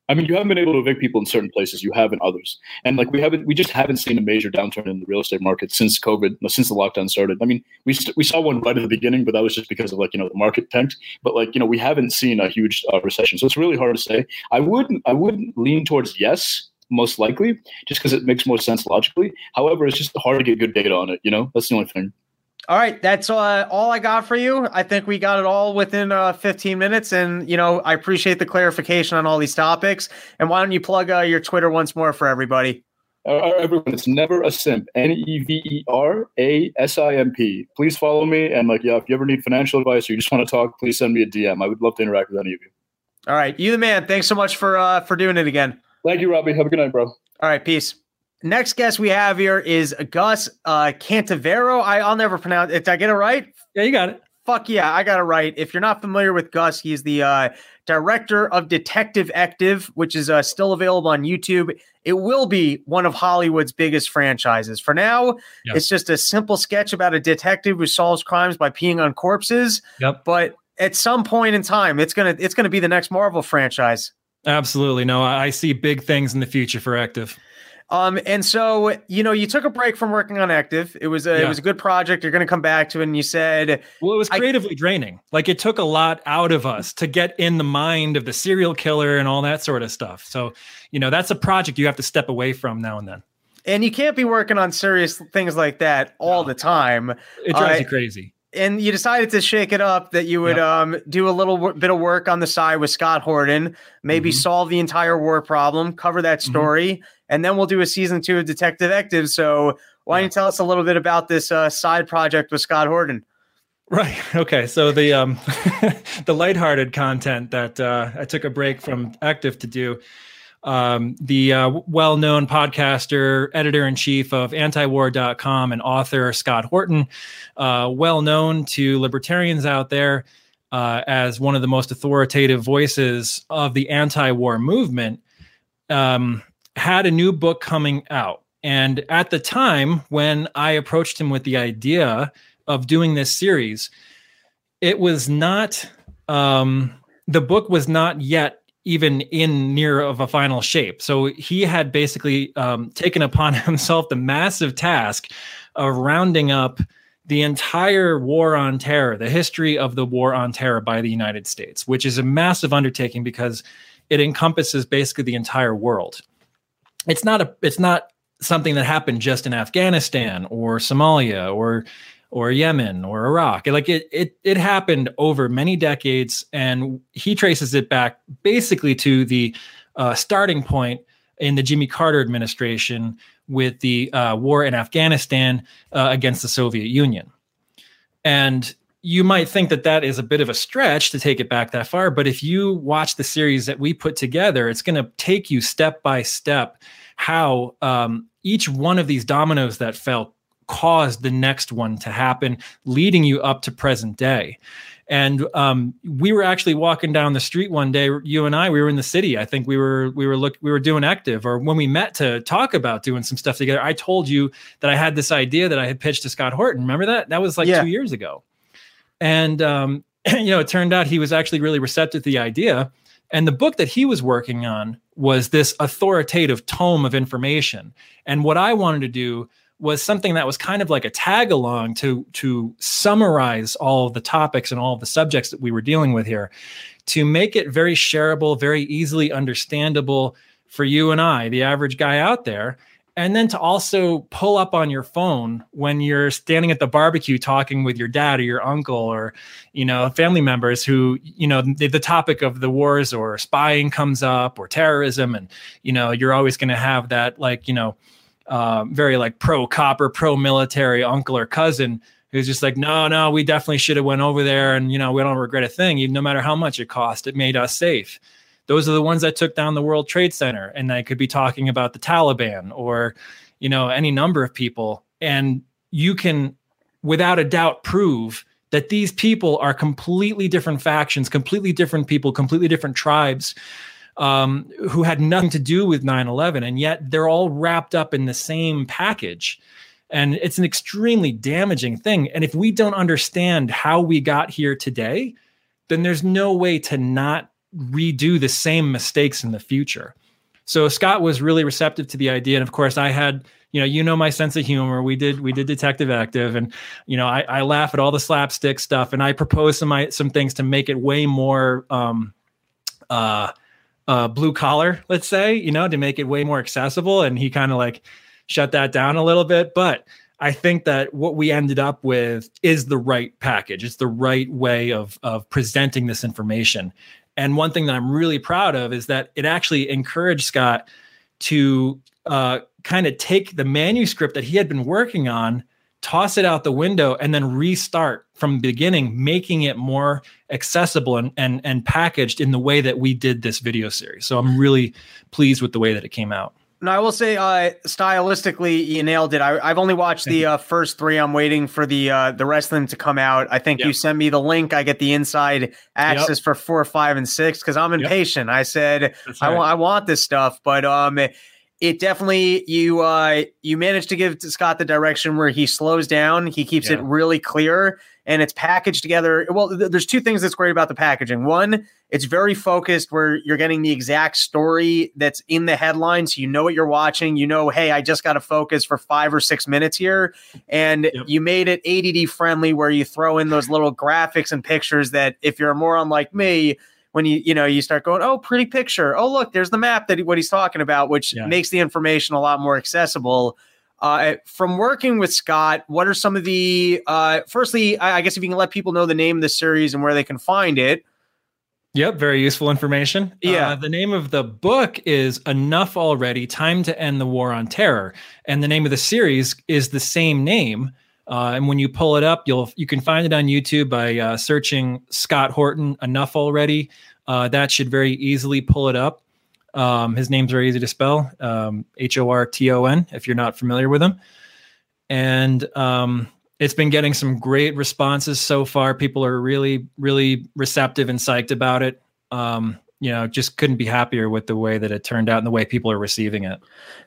I mean, you haven't been able to evict people in certain places. You have in others, and like we haven't, we just haven't seen a major downturn in the real estate market since COVID, since the lockdown started. I mean, we st- we saw one right at the beginning, but that was just because of like you know the market tanked. But like you know, we haven't seen a huge uh, recession, so it's really hard to say. I wouldn't, I wouldn't lean towards yes, most likely, just because it makes more sense logically. However, it's just hard to get good data on it. You know, that's the only thing. All right, that's uh, all I got for you. I think we got it all within uh, 15 minutes, and you know I appreciate the clarification on all these topics. And why don't you plug uh, your Twitter once more for everybody? Everyone, it's never a simp. N e v e r a s i m p. Please follow me, and like, yeah, if you ever need financial advice or you just want to talk, please send me a DM. I would love to interact with any of you. All right, you the man. Thanks so much for uh, for doing it again. Thank you, Robbie. Have a good night, bro. All right, peace. Next guest we have here is Gus uh, Cantavero. I, I'll never pronounce it. Did I get it right? Yeah, you got it. Fuck yeah, I got it right. If you're not familiar with Gus, he's the uh, director of Detective Active, which is uh, still available on YouTube. It will be one of Hollywood's biggest franchises. For now, Yep. it's just a simple sketch about a detective who solves crimes by peeing on corpses. Yep. But at some point in time, it's gonna it's gonna be the next Marvel franchise. Absolutely. No, I I see big things in the future for Active. Um, and so you know, you took a break from working on Active. It was a, it was a good project. You're going to come back to it, and you said, Well, it was I- creatively draining. Like it took a lot out of us to get in the mind of the serial killer and all that sort of stuff. So, you know, that's a project you have to step away from now and then. and you can't be working on serious things like that all No. the time. It drives I- you crazy. And you decided to shake it up that you would Yep. um do a little w- bit of work on the side with Scott Horton, maybe Mhm. solve the entire war problem, cover that Mhm. story, and then we'll do a season two of Detective Active. So why don't you tell us a little bit about this uh, side project with Scott Horton? Right. Okay. So the um the lighthearted content that uh, I took a break from active to do. Um, the uh, well-known podcaster, editor-in-chief of antiwar.com and author Scott Horton, uh, well known to libertarians out there uh, as one of the most authoritative voices of the anti-war movement, um, had a new book coming out. And at the time when I approached him with the idea of doing this series, it was not um, the book was not yet even in near of a final shape. So he had basically um, taken upon himself the massive task of rounding up the entire war on terror, the history of the war on terror by the United States, which is a massive undertaking because it encompasses basically the entire world. It's not a it's not something that happened just in Afghanistan or Somalia or or Yemen or Iraq. Like it, it, it happened over many decades, and he traces it back basically to the uh, starting point in the Jimmy Carter administration with the uh, war in Afghanistan uh, against the Soviet Union. And you might think that that is a bit of a stretch to take it back that far, but if you watch the series that we put together, it's going to take you step by step how um, each one of these dominoes that fell caused the next one to happen, leading you up to present day. And um, we were actually walking down the street one day. You and I, we were in the city. I think we were we were look we were doing active, or when we met to talk about doing some stuff together. I told you that I had this idea that I had pitched to Scott Horton. Remember that? That was like Yeah. two years ago. And um, you know, it turned out he was actually really receptive to the idea. And the book that he was working on was this authoritative tome of information. And what I wanted to do was something that was kind of like a tag along to to summarize all of the topics and all of the subjects that we were dealing with here to make it very shareable, very easily understandable for you and I, the average guy out there. and then to also pull up on your phone when you're standing at the barbecue talking with your dad or your uncle or you know family members who you know the, the topic of the wars or spying comes up or terrorism and you know you're always going to have that like you know uh, very like pro copper pro military uncle or cousin who's just like no no we definitely should have went over there and you know we don't regret a thing no matter how much it cost it made us safe those are the ones that took down the World Trade Center. And I could be talking about the Taliban or, you know, any number of people. And you can, without a doubt, prove that these people are completely different factions, completely different people, completely different tribes um, who had nothing to do with 9 11. And yet they're all wrapped up in the same package. And it's an extremely damaging thing. And if we don't understand how we got here today, then there's no way to not redo the same mistakes in the future. So Scott was really receptive to the idea, and of course, I had you know you know my sense of humor. We did we did Detective Active, and you know I, I laugh at all the slapstick stuff, and I proposed some some things to make it way more um, uh, uh, blue collar, let's say, you know, to make it way more accessible. And he kind of like shut that down a little bit, but. I think that what we ended up with is the right package. It's the right way of of presenting this information. And one thing that I'm really proud of is that it actually encouraged Scott to uh, kind of take the manuscript that he had been working on, toss it out the window, and then restart from the beginning, making it more accessible and, and, and packaged in the way that we did this video series. So I'm really pleased with the way that it came out. No, I will say, uh, stylistically, you nailed it. I, have only watched the uh, first three. I'm waiting for the uh, the rest of them to come out. I think yep. you sent me the link. I get the inside access yep. for four, five, and six because I'm impatient. Yep. I said right. I want I want this stuff, but um, it definitely you uh you managed to give Scott the direction where he slows down. He keeps yeah. it really clear and it's packaged together. Well, th- there's two things that's great about the packaging. One, it's very focused where you're getting the exact story that's in the headline. So you know what you're watching. You know, hey, I just got to focus for five or six minutes here. And yep. you made it ADD friendly where you throw in those little graphics and pictures that if you're a moron like me, when you you know you start going oh pretty picture oh look there's the map that what he's talking about which yeah. makes the information a lot more accessible uh, from working with Scott, what are some of the? Uh, firstly, I, I guess if you can let people know the name of the series and where they can find it. Yep, very useful information. Yeah. Uh, the name of the book is Enough Already Time to End the War on Terror. And the name of the series is the same name. Uh, and when you pull it up, you'll you can find it on YouTube by uh, searching Scott Horton Enough Already. Uh, that should very easily pull it up. Um, his name's very easy to spell um, H O R T O N, if you're not familiar with him. And um, it's been getting some great responses so far. People are really, really receptive and psyched about it. Um, you know, just couldn't be happier with the way that it turned out and the way people are receiving it.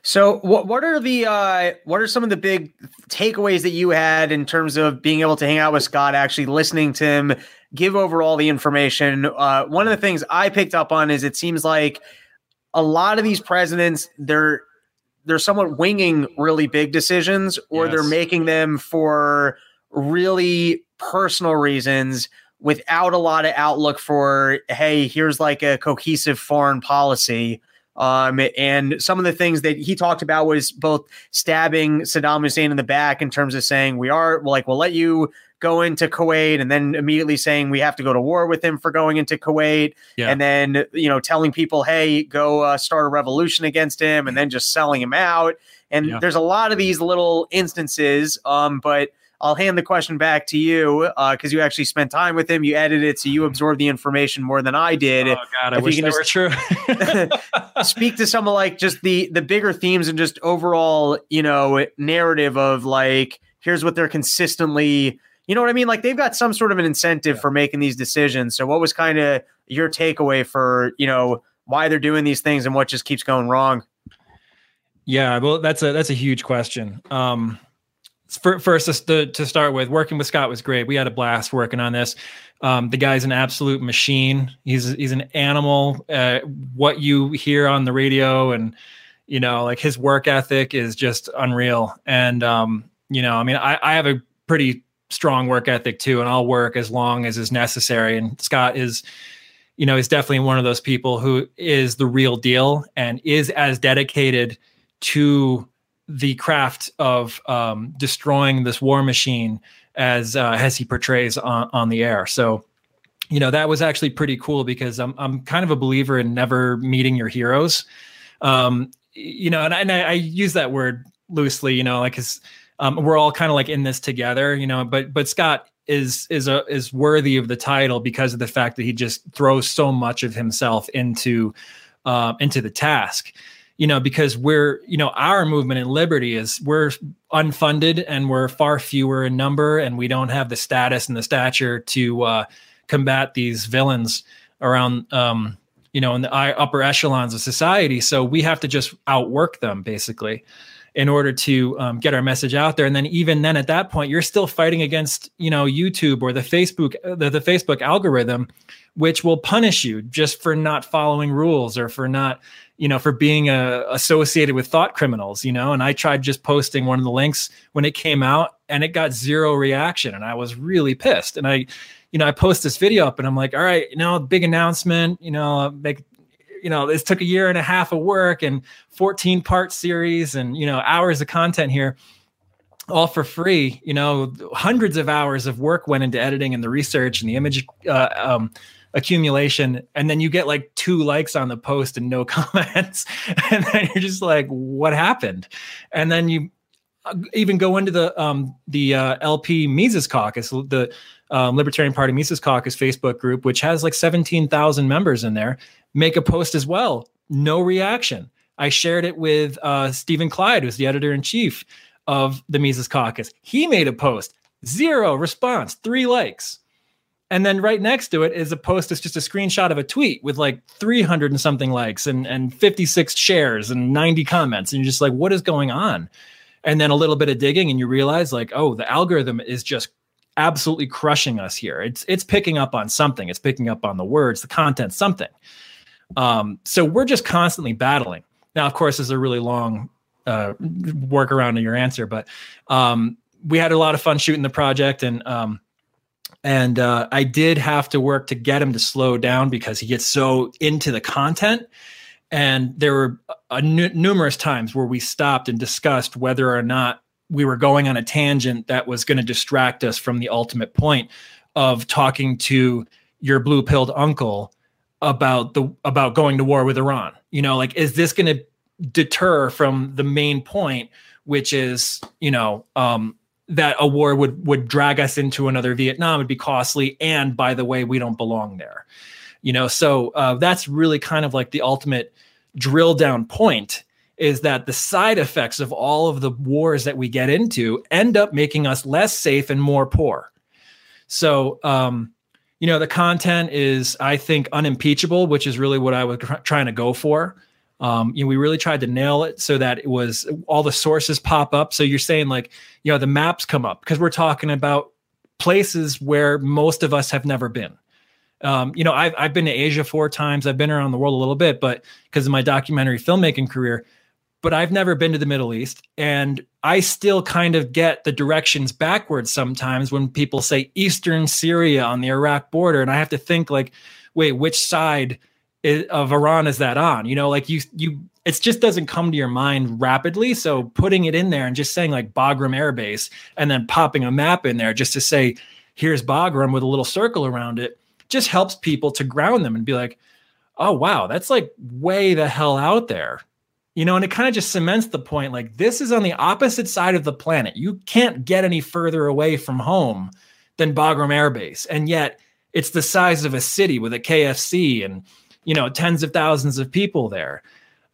So, what what are the uh, what are some of the big takeaways that you had in terms of being able to hang out with Scott, actually listening to him give over all the information? Uh, one of the things I picked up on is it seems like a lot of these presidents they're they're somewhat winging really big decisions or yes. they're making them for really personal reasons without a lot of outlook for hey here's like a cohesive foreign policy um, and some of the things that he talked about was both stabbing Saddam Hussein in the back in terms of saying we are like we'll let you go into Kuwait and then immediately saying we have to go to war with him for going into Kuwait yeah. and then you know telling people hey go uh, start a revolution against him and then just selling him out and yeah. there's a lot of these little instances um, but I'll hand the question back to you because uh, you actually spent time with him. You edited it, so you absorbed the information more than I did. Oh God, I if wish you can that just, were true. speak to some of like just the the bigger themes and just overall, you know, narrative of like here's what they're consistently you know what I mean? Like they've got some sort of an incentive yeah. for making these decisions. So what was kind of your takeaway for, you know, why they're doing these things and what just keeps going wrong? Yeah, well, that's a that's a huge question. Um, for, first, to, to start with, working with Scott was great. We had a blast working on this. Um, the guy's an absolute machine. He's he's an animal. Uh, what you hear on the radio and you know, like his work ethic is just unreal. And um, you know, I mean, I, I have a pretty strong work ethic too, and I'll work as long as is necessary. And Scott is, you know, is definitely one of those people who is the real deal and is as dedicated to the craft of um, destroying this war machine as uh, as he portrays on, on the air. So, you know, that was actually pretty cool because I'm I'm kind of a believer in never meeting your heroes. Um, you know, and, and I, I use that word loosely, you know, like because um, we're all kind of like in this together, you know. But but Scott is is a is worthy of the title because of the fact that he just throws so much of himself into uh, into the task you know, because we're, you know, our movement in liberty is we're unfunded and we're far fewer in number and we don't have the status and the stature to uh, combat these villains around, um, you know, in the upper echelons of society. So we have to just outwork them basically in order to um, get our message out there. And then even then, at that point, you're still fighting against, you know, YouTube or the Facebook, the, the Facebook algorithm, which will punish you just for not following rules or for not you know, for being uh, associated with thought criminals, you know. And I tried just posting one of the links when it came out, and it got zero reaction, and I was really pissed. And I, you know, I post this video up, and I'm like, all right, you know, big announcement, you know, make, you know, this took a year and a half of work and 14 part series, and you know, hours of content here all for free. You know, hundreds of hours of work went into editing and the research and the image uh, um, accumulation. And then you get like two likes on the post and no comments. And then you're just like what happened? And then you uh, even go into the um the uh, LP Mises Caucus the um, Libertarian Party Mises Caucus Facebook group which has like 17,000 members in there make a post as well no reaction I shared it with uh, Stephen Clyde who's the editor in chief of the Mises Caucus he made a post zero response three likes and then right next to it is a post that's just a screenshot of a tweet with like 300 and something likes and, and 56 shares and 90 comments. And you're just like, what is going on? And then a little bit of digging and you realize like, oh, the algorithm is just absolutely crushing us here. It's it's picking up on something. It's picking up on the words, the content, something. Um, so we're just constantly battling. Now, of course, this is a really long uh, workaround to your answer, but um, we had a lot of fun shooting the project and um, and uh, I did have to work to get him to slow down because he gets so into the content. And there were numerous times where we stopped and discussed whether or not we were going on a tangent that was going to distract us from the ultimate point of talking to your blue pilled uncle about the about going to war with Iran. You know, like is this going to deter from the main point, which is you know um, that a war would would drag us into another Vietnam would be costly, and by the way, we don't belong there. You know, so uh, that's really kind of like the ultimate drill down point is that the side effects of all of the wars that we get into end up making us less safe and more poor. So, um, you know, the content is, I think, unimpeachable, which is really what I was trying to go for. Um, you know, we really tried to nail it so that it was all the sources pop up. So you're saying like, you know, the maps come up because we're talking about places where most of us have never been. Um, you know, I've I've been to Asia four times. I've been around the world a little bit, but because of my documentary filmmaking career, but I've never been to the Middle East, and I still kind of get the directions backwards sometimes when people say Eastern Syria on the Iraq border, and I have to think like, wait, which side? of Iran is that on? You know, like you you it just doesn't come to your mind rapidly. So putting it in there and just saying like Bagram Air Base and then popping a map in there just to say here's Bagram with a little circle around it just helps people to ground them and be like, oh wow, that's like way the hell out there. You know, and it kind of just cements the point like this is on the opposite side of the planet. You can't get any further away from home than Bagram Air Base. And yet it's the size of a city with a KFC and you know tens of thousands of people there.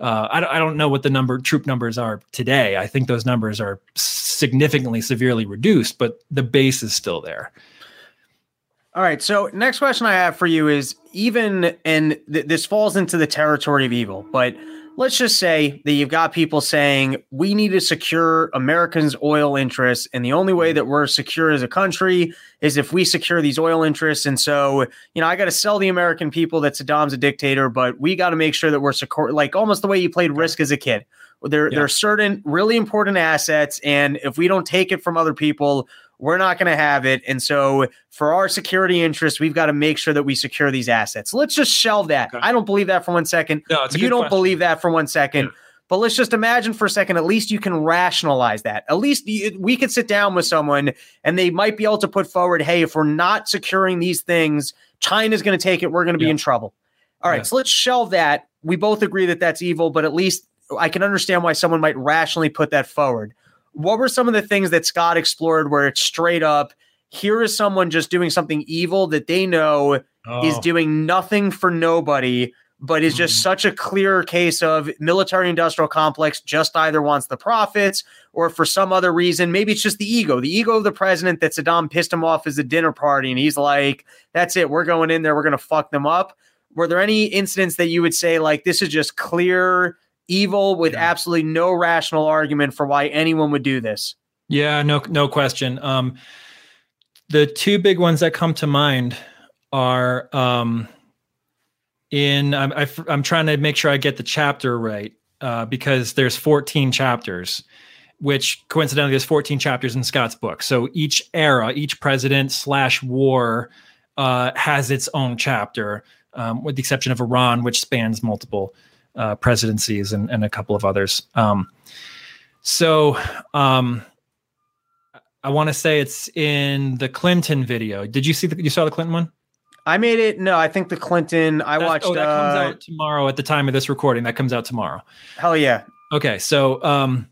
Uh, I, don't, I don't know what the number troop numbers are today. I think those numbers are significantly severely reduced, but the base is still there. All right. So next question I have for you is even and th- this falls into the territory of evil, but let's just say that you've got people saying we need to secure Americans' oil interests, and the only way that we're secure as a country is if we secure these oil interests. And so, you know, I got to sell the American people that Saddam's a dictator, but we got to make sure that we're secure, like almost the way you played Risk as a kid. There, yeah. there are certain really important assets, and if we don't take it from other people, we're not going to have it. And so, for our security interests, we've got to make sure that we secure these assets. Let's just shelve that. Okay. I don't believe that for one second. No, you don't question. believe that for one second. Yeah. But let's just imagine for a second, at least you can rationalize that. At least we could sit down with someone and they might be able to put forward, hey, if we're not securing these things, China's going to take it. We're going to be yeah. in trouble. All right, yeah. so let's shelve that. We both agree that that's evil, but at least I can understand why someone might rationally put that forward. What were some of the things that Scott explored where it's straight up, here is someone just doing something evil that they know oh. is doing nothing for nobody, but is just mm. such a clear case of military industrial complex just either wants the profits or for some other reason, maybe it's just the ego, the ego of the president that Saddam pissed him off as a dinner party. And he's like, that's it. We're going in there. We're going to fuck them up. Were there any incidents that you would say, like, this is just clear evil with yeah. absolutely no rational argument for why anyone would do this? Yeah, no, no question. Um, the two big ones that come to mind are um, in I'm, I, am trying to make sure I get the chapter right uh, because there's 14 chapters, which coincidentally there's 14 chapters in Scott's book. So each era, each president slash war uh, has its own chapter, um, with the exception of Iran, which spans multiple uh, presidencies and, and, a couple of others. Um, so um, I want to say it's in the Clinton video. Did you see the, you saw the Clinton one? I made it. No, I think the Clinton. I That's, watched. Oh, that uh, comes out tomorrow at the time of this recording. That comes out tomorrow. Hell yeah. Okay, so um,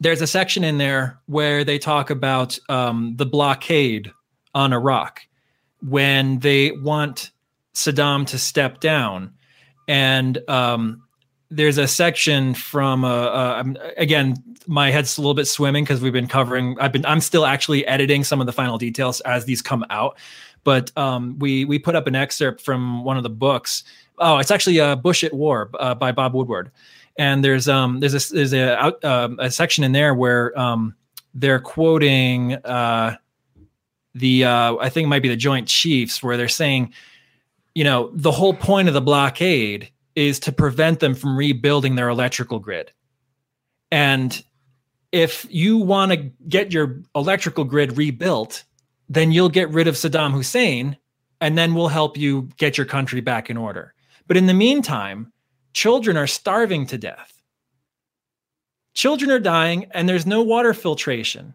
there's a section in there where they talk about um, the blockade on Iraq when they want Saddam to step down, and um, there's a section from uh, uh, again my head's a little bit swimming because we've been covering i've been i'm still actually editing some of the final details as these come out. But um, we we put up an excerpt from one of the books. Oh it's actually uh, bush at war uh, by bob woodward. And there's um there's a there's a out, uh, a section in there where um they're quoting uh the uh i think it might be the joint chiefs where they're saying you know the whole point of the blockade is to prevent them from rebuilding their electrical grid. And if you want to get your electrical grid rebuilt, then you'll get rid of Saddam Hussein and then we'll help you get your country back in order. But in the meantime, children are starving to death. Children are dying and there's no water filtration.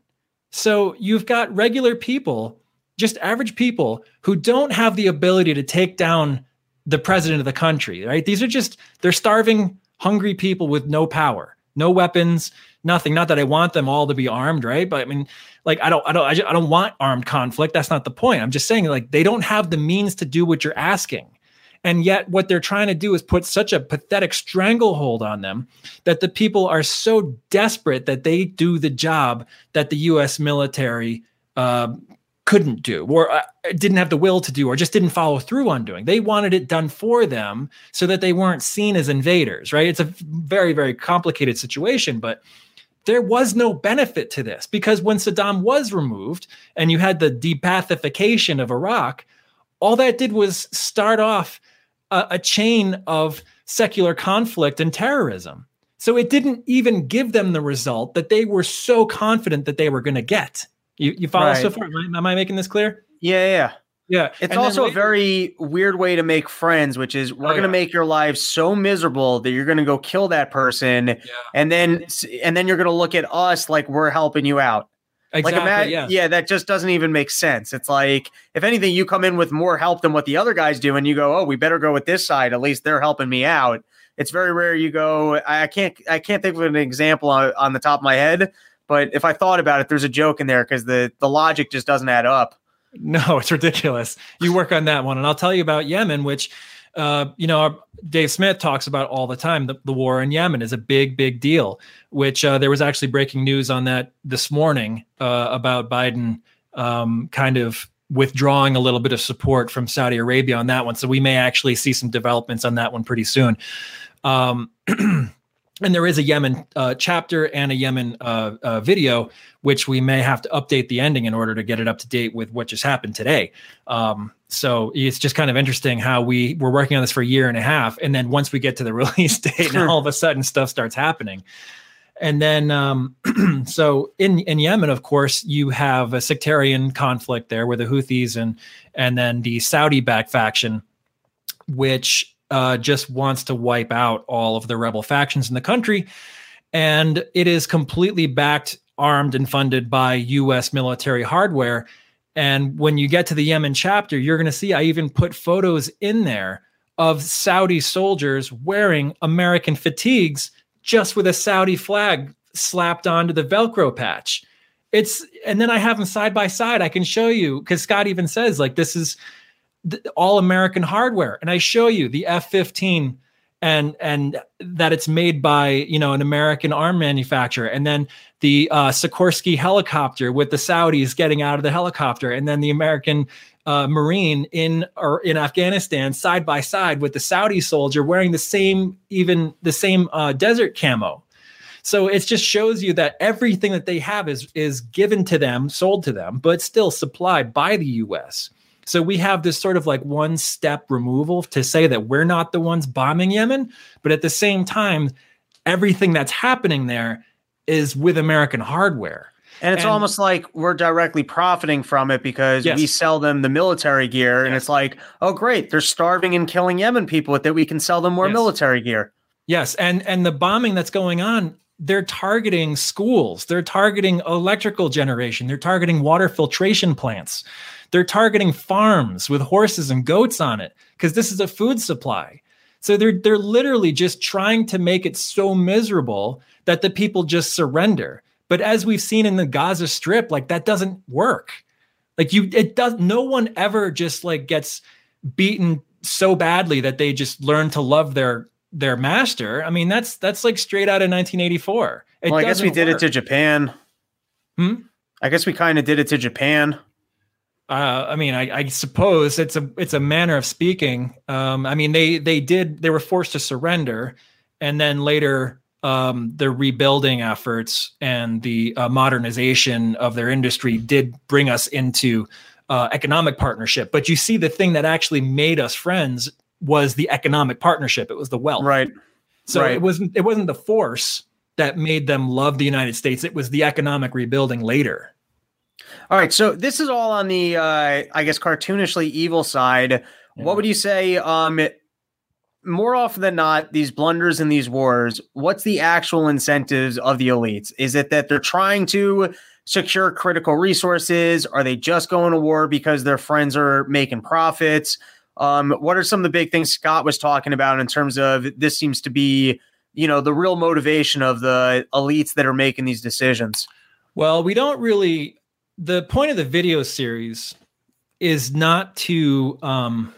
So you've got regular people, just average people who don't have the ability to take down the president of the country, right? These are just they're starving, hungry people with no power, no weapons, nothing. Not that I want them all to be armed, right? But I mean, like I don't, I don't, I, just, I don't want armed conflict. That's not the point. I'm just saying, like they don't have the means to do what you're asking. And yet, what they're trying to do is put such a pathetic stranglehold on them that the people are so desperate that they do the job that the U.S. military uh, couldn't do or uh, didn't have the will to do or just didn't follow through on doing. They wanted it done for them so that they weren't seen as invaders, right? It's a very, very complicated situation, but there was no benefit to this because when Saddam was removed and you had the de-Baathification of Iraq, all that did was start off a, a chain of secular conflict and terrorism. So it didn't even give them the result that they were so confident that they were going to get. You you follow right. so far? Am I making this clear? Yeah, yeah. Yeah. It's and also later, a very weird way to make friends, which is we're oh, going to yeah. make your life so miserable that you're going to go kill that person yeah. and then and then you're going to look at us like we're helping you out. Exactly, like yeah. yeah, that just doesn't even make sense. It's like if anything you come in with more help than what the other guys do and you go, "Oh, we better go with this side. At least they're helping me out." It's very rare you go, I can't I can't think of an example on, on the top of my head, but if I thought about it, there's a joke in there because the the logic just doesn't add up. No, it's ridiculous. You work on that one, and I'll tell you about Yemen, which uh, you know, Dave Smith talks about all the time. The, the war in Yemen is a big, big deal. Which uh, there was actually breaking news on that this morning uh, about Biden um, kind of withdrawing a little bit of support from Saudi Arabia on that one. So we may actually see some developments on that one pretty soon. Um, and there is a Yemen uh, chapter and a Yemen uh, uh, video, which we may have to update the ending in order to get it up to date with what just happened today. Um, so it's just kind of interesting how we were working on this for a year and a half, and then once we get to the release date, and all of a sudden stuff starts happening. And then, um, so in in Yemen, of course, you have a sectarian conflict there with the Houthis and and then the Saudi-backed faction, which uh, just wants to wipe out all of the rebel factions in the country. And it is completely backed, armed, and funded by US military hardware. And when you get to the Yemen chapter, you're going to see I even put photos in there of Saudi soldiers wearing American fatigues just with a Saudi flag slapped onto the Velcro patch. It's and then I have them side by side. I can show you because Scott even says like this is all American hardware, and I show you the F fifteen and and that it's made by you know an American arm manufacturer, and then the uh, Sikorsky helicopter with the Saudis getting out of the helicopter, and then the American uh, Marine in or in Afghanistan side by side with the Saudi soldier wearing the same even the same uh, desert camo. So it just shows you that everything that they have is is given to them, sold to them, but still supplied by the U.S. So we have this sort of like one step removal to say that we're not the ones bombing Yemen, but at the same time, everything that's happening there is with American hardware. And it's and, almost like we're directly profiting from it because yes. we sell them the military gear. And it's like, oh, great, they're starving and killing Yemen people that we can sell them more yes. military gear. Yes. And and the bombing that's going on, they're targeting schools, they're targeting electrical generation, they're targeting water filtration plants. They're targeting farms with horses and goats on it because this is a food supply. So they're they're literally just trying to make it so miserable that the people just surrender. But as we've seen in the Gaza Strip, like that doesn't work. Like you, it does. No one ever just like gets beaten so badly that they just learn to love their their master. I mean, that's that's like straight out of 1984. It well, I guess we did work. it to Japan. Hmm. I guess we kind of did it to Japan. Uh, I mean, I, I, suppose it's a it's a manner of speaking. Um, I mean, they they did they were forced to surrender, and then later um, the rebuilding efforts and the uh, modernization of their industry did bring us into uh, economic partnership. But you see, the thing that actually made us friends was the economic partnership. It was the wealth, right? So right. it wasn't it wasn't the force that made them love the United States. It was the economic rebuilding later. All right, so this is all on the, uh, I guess, cartoonishly evil side. Yeah. What would you say? Um, more often than not, these blunders in these wars, what's the actual incentives of the elites? Is it that they're trying to secure critical resources? Are they just going to war because their friends are making profits? Um, what are some of the big things Scott was talking about in terms of this seems to be, you know, the real motivation of the elites that are making these decisions? Well, we don't really the point of the video series is not to um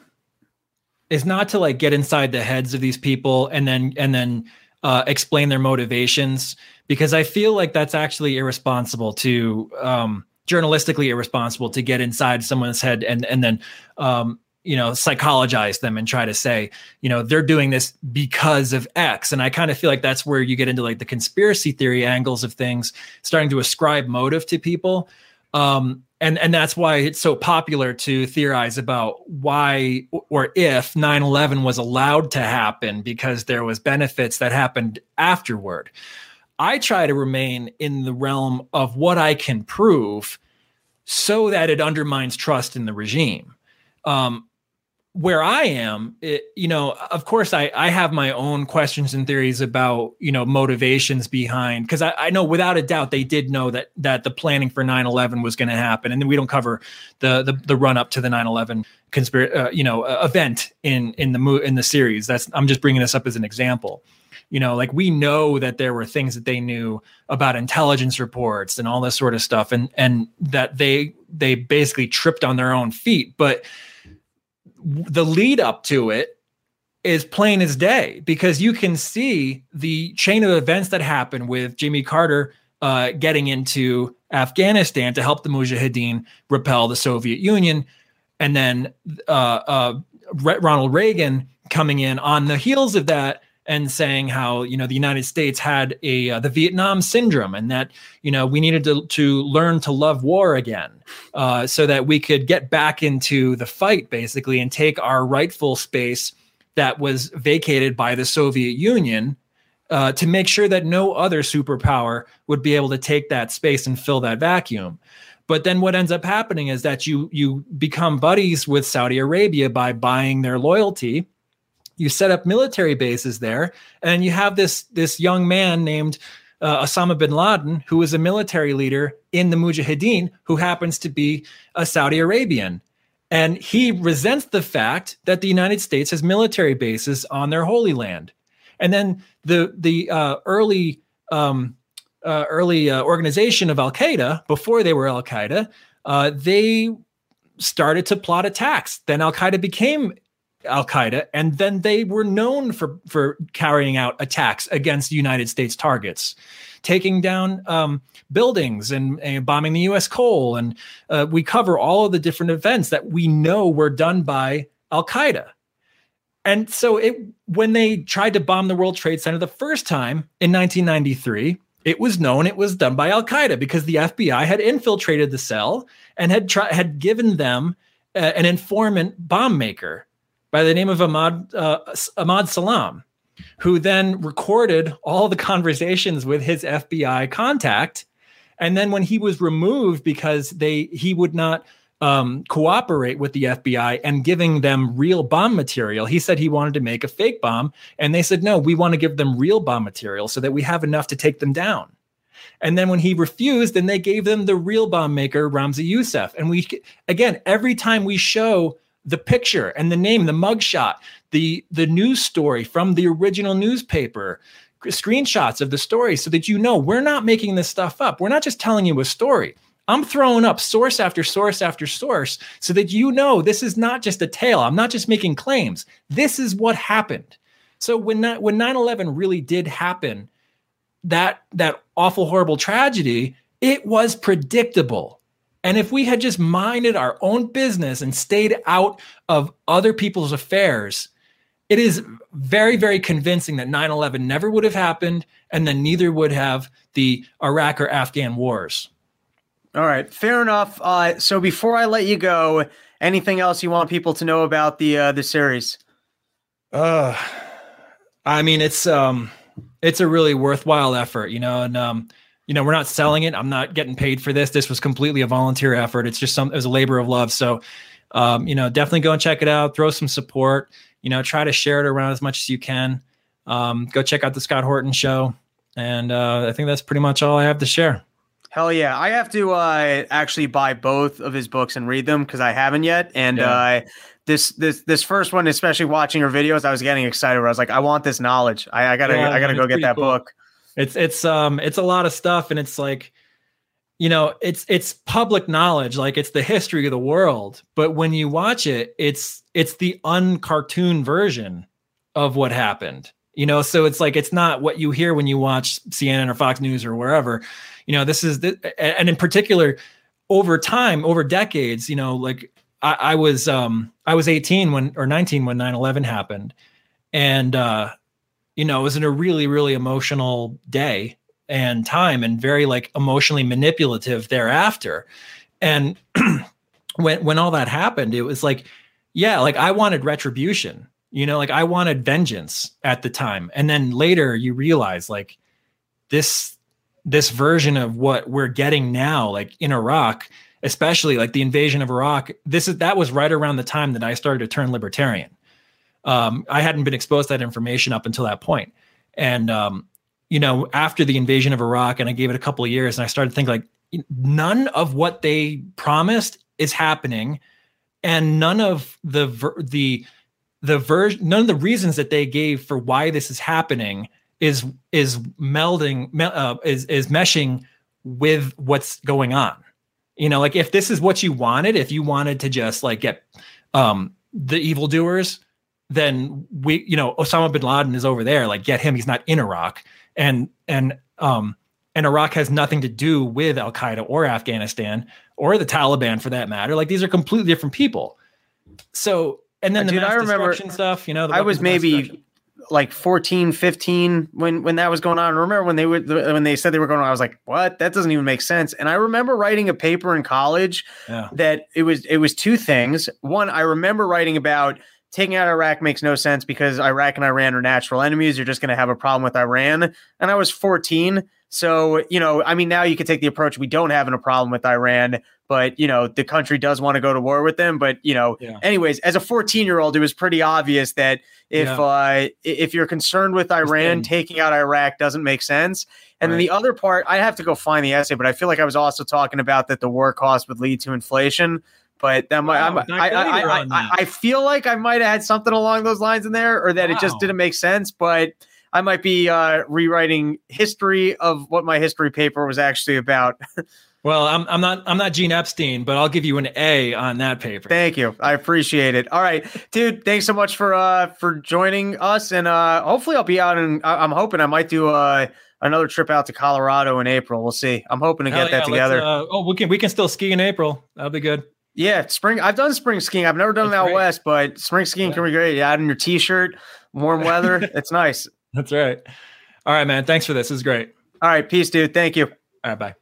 is not to like get inside the heads of these people and then and then uh, explain their motivations because I feel like that's actually irresponsible to um, journalistically irresponsible to get inside someone's head and and then um, you know psychologize them and try to say you know they're doing this because of x. And i kind of feel like that's where you get into like the conspiracy theory angles of things starting to ascribe motive to people um, and and that's why it's so popular to theorize about why or if 9/11 was allowed to happen because there was benefits that happened afterward. I try to remain in the realm of what I can prove so that it undermines trust in the regime. Um, where I am, it, you know, of course, I, I have my own questions and theories about, you know, motivations behind, because I, I know without a doubt they did know that that the planning for 9-11 was going to happen. And then we don't cover the the, the run up to the 9-11 conspiracy, uh, you know, uh, event in in the mo- in the series. That's I'm just bringing this up as an example. You know, like we know that there were things that they knew about intelligence reports and all this sort of stuff, and and that they they basically tripped on their own feet, but the lead up to it is plain as day because you can see the chain of events that happened with Jimmy Carter uh, getting into Afghanistan to help the Mujahideen repel the Soviet Union, and then uh, uh, Ronald Reagan coming in on the heels of that and saying how you know the United States had a uh, the Vietnam syndrome and that you know we needed to to learn to love war again uh, so that we could get back into the fight basically and take our rightful space that was vacated by the Soviet Union uh, to make sure that no other superpower would be able to take that space and fill that vacuum. But then what ends up happening is that you you become buddies with Saudi Arabia by buying their loyalty you set up military bases there, and you have this this young man named uh, Osama bin Laden, who is a military leader in the Mujahideen, who happens to be a Saudi Arabian. And he resents the fact that the United States has military bases on their holy land. And then the the uh, early um, uh, early uh, organization of Al Qaeda, before they were Al Qaeda, uh, they started to plot attacks. Then Al Qaeda became Al Qaeda, and then they were known for for carrying out attacks against United States targets, taking down um, buildings and, and, bombing the U.S. Cole. And uh, we cover all of the different events that we know were done by Al Qaeda. And so, it when they tried to bomb the World Trade Center the first time in 1993, it was known it was done by Al Qaeda because the FBI had infiltrated the cell and had tried had given them uh, an informant bomb maker by the name of Ahmad uh, Ahmad Salem, who then recorded all the conversations with his FBI contact. And then when he was removed because they he would not um, cooperate with the FBI and giving them real bomb material. He said he wanted to make a fake bomb, and they said, no, we want to give them real bomb material so that we have enough to take them down. And then when he refused, then they gave them the real bomb maker, Ramzi Youssef. And we, again, every time we show the picture and the name, the mugshot, the the news story from the original newspaper, screenshots of the story, so that you know we're not making this stuff up. We're not just telling you a story. I'm throwing up source after source after source so that you know this is not just a tale. I'm not just making claims. This is what happened. So when when 9/11 really did happen, that that awful horrible tragedy, it was predictable. And if we had just minded our own business and stayed out of other people's affairs, it is very, very convincing that 9 11 never would have happened, and then neither would have the Iraq or Afghan wars. All right, fair enough. Uh, so before I let you go, anything else you want people to know about the uh, the series? Uh, I mean, it's um, it's a really worthwhile effort, you know, and um, you know, we're not selling it. I'm not getting paid for this. This was completely a volunteer effort. It's just some, it was a labor of love. So, um, you know, definitely go and check it out. Throw some support. You know, try to share it around as much as you can. Um, go check out the Scott Horton show, and uh, I think that's pretty much all I have to share. Hell yeah! I have to uh, actually buy both of his books and read them because I haven't yet. And yeah. uh, this this this first one, especially watching her videos, I was getting excited. Where I was like, I want this knowledge. I, I gotta yeah, I gotta go get that cool. book. It's it's um it's a lot of stuff, and it's like, you know, it's it's public knowledge, like it's the history of the world. But when you watch it, it's it's the uncartoon version of what happened. You know, so it's like it's not what you hear when you watch CNN or Fox News or wherever. You know, this is the and in particular over time, over decades, you know, like I, I was um I was 18 when or 19 when 9-11 happened. And uh you know, it was in a really, really emotional day and time and very like emotionally manipulative thereafter. And when when all that happened, it was like, yeah, like I wanted retribution, you know, like I wanted vengeance at the time. And then later you realize like this this version of what we're getting now, like in Iraq, especially like the invasion of Iraq, this is that was right around the time that I started to turn libertarian um, I hadn't been exposed to that information up until that point. And um, you know, after the invasion of Iraq, and I gave it a couple of years, and I started to think like none of what they promised is happening, and none of the ver- the the version, none of the reasons that they gave for why this is happening is is melding uh, is is meshing with what's going on. You know, like if this is what you wanted, if you wanted to just like get um the evildoers then we, you know, Osama bin Laden is over there. Like, get him. He's not in Iraq, and and um and Iraq has nothing to do with Al Qaeda or Afghanistan or the Taliban for that matter. Like, these are completely different people. So, and then the Dude, mass I remember, stuff. You know, I was maybe like 14 15 when when that was going on I remember when they would when they said they were going on I was like what that doesn't even make sense and I remember writing a paper in college yeah. that it was it was two things one I remember writing about taking out Iraq makes no sense because Iraq and Iran are natural enemies. You're just going to have a problem with Iran. And I was 14. So, you know, I mean, now you could take the approach we don't have a problem with Iran, but, you know, the country does want to go to war with them. But, you know, yeah. anyways, as a 14 year old, it was pretty obvious that if yeah. uh, if you're concerned with Iran, taking out Iraq doesn't make sense. And right. then the other part, I have to go find the essay, but I feel like I was also talking about that the war cost would lead to inflation. But that might, oh, I, I, I, I, feel like I might have had something along those lines in there, or that wow. it just didn't make sense. But I might be uh, rewriting history of what my history paper was actually about. well, I'm, I'm not I'm not Gene Epstein, but I'll give you an A on that paper. Thank you, I appreciate it. All right, dude, thanks so much for uh for joining us, and uh hopefully I'll be out and I'm hoping I might do uh another trip out to Colorado in April. We'll see. I'm hoping to Hell get yeah, that together. Uh, oh, we can we can still ski in April. That'll be good. Yeah, spring. I've done spring skiing. I've never done it out great. west, but spring skiing yeah. can be great. You add in your t-shirt, warm weather. it's nice. That's right. All right, man. Thanks for this. This is great. All right. Peace, dude. Thank you. All right. Bye.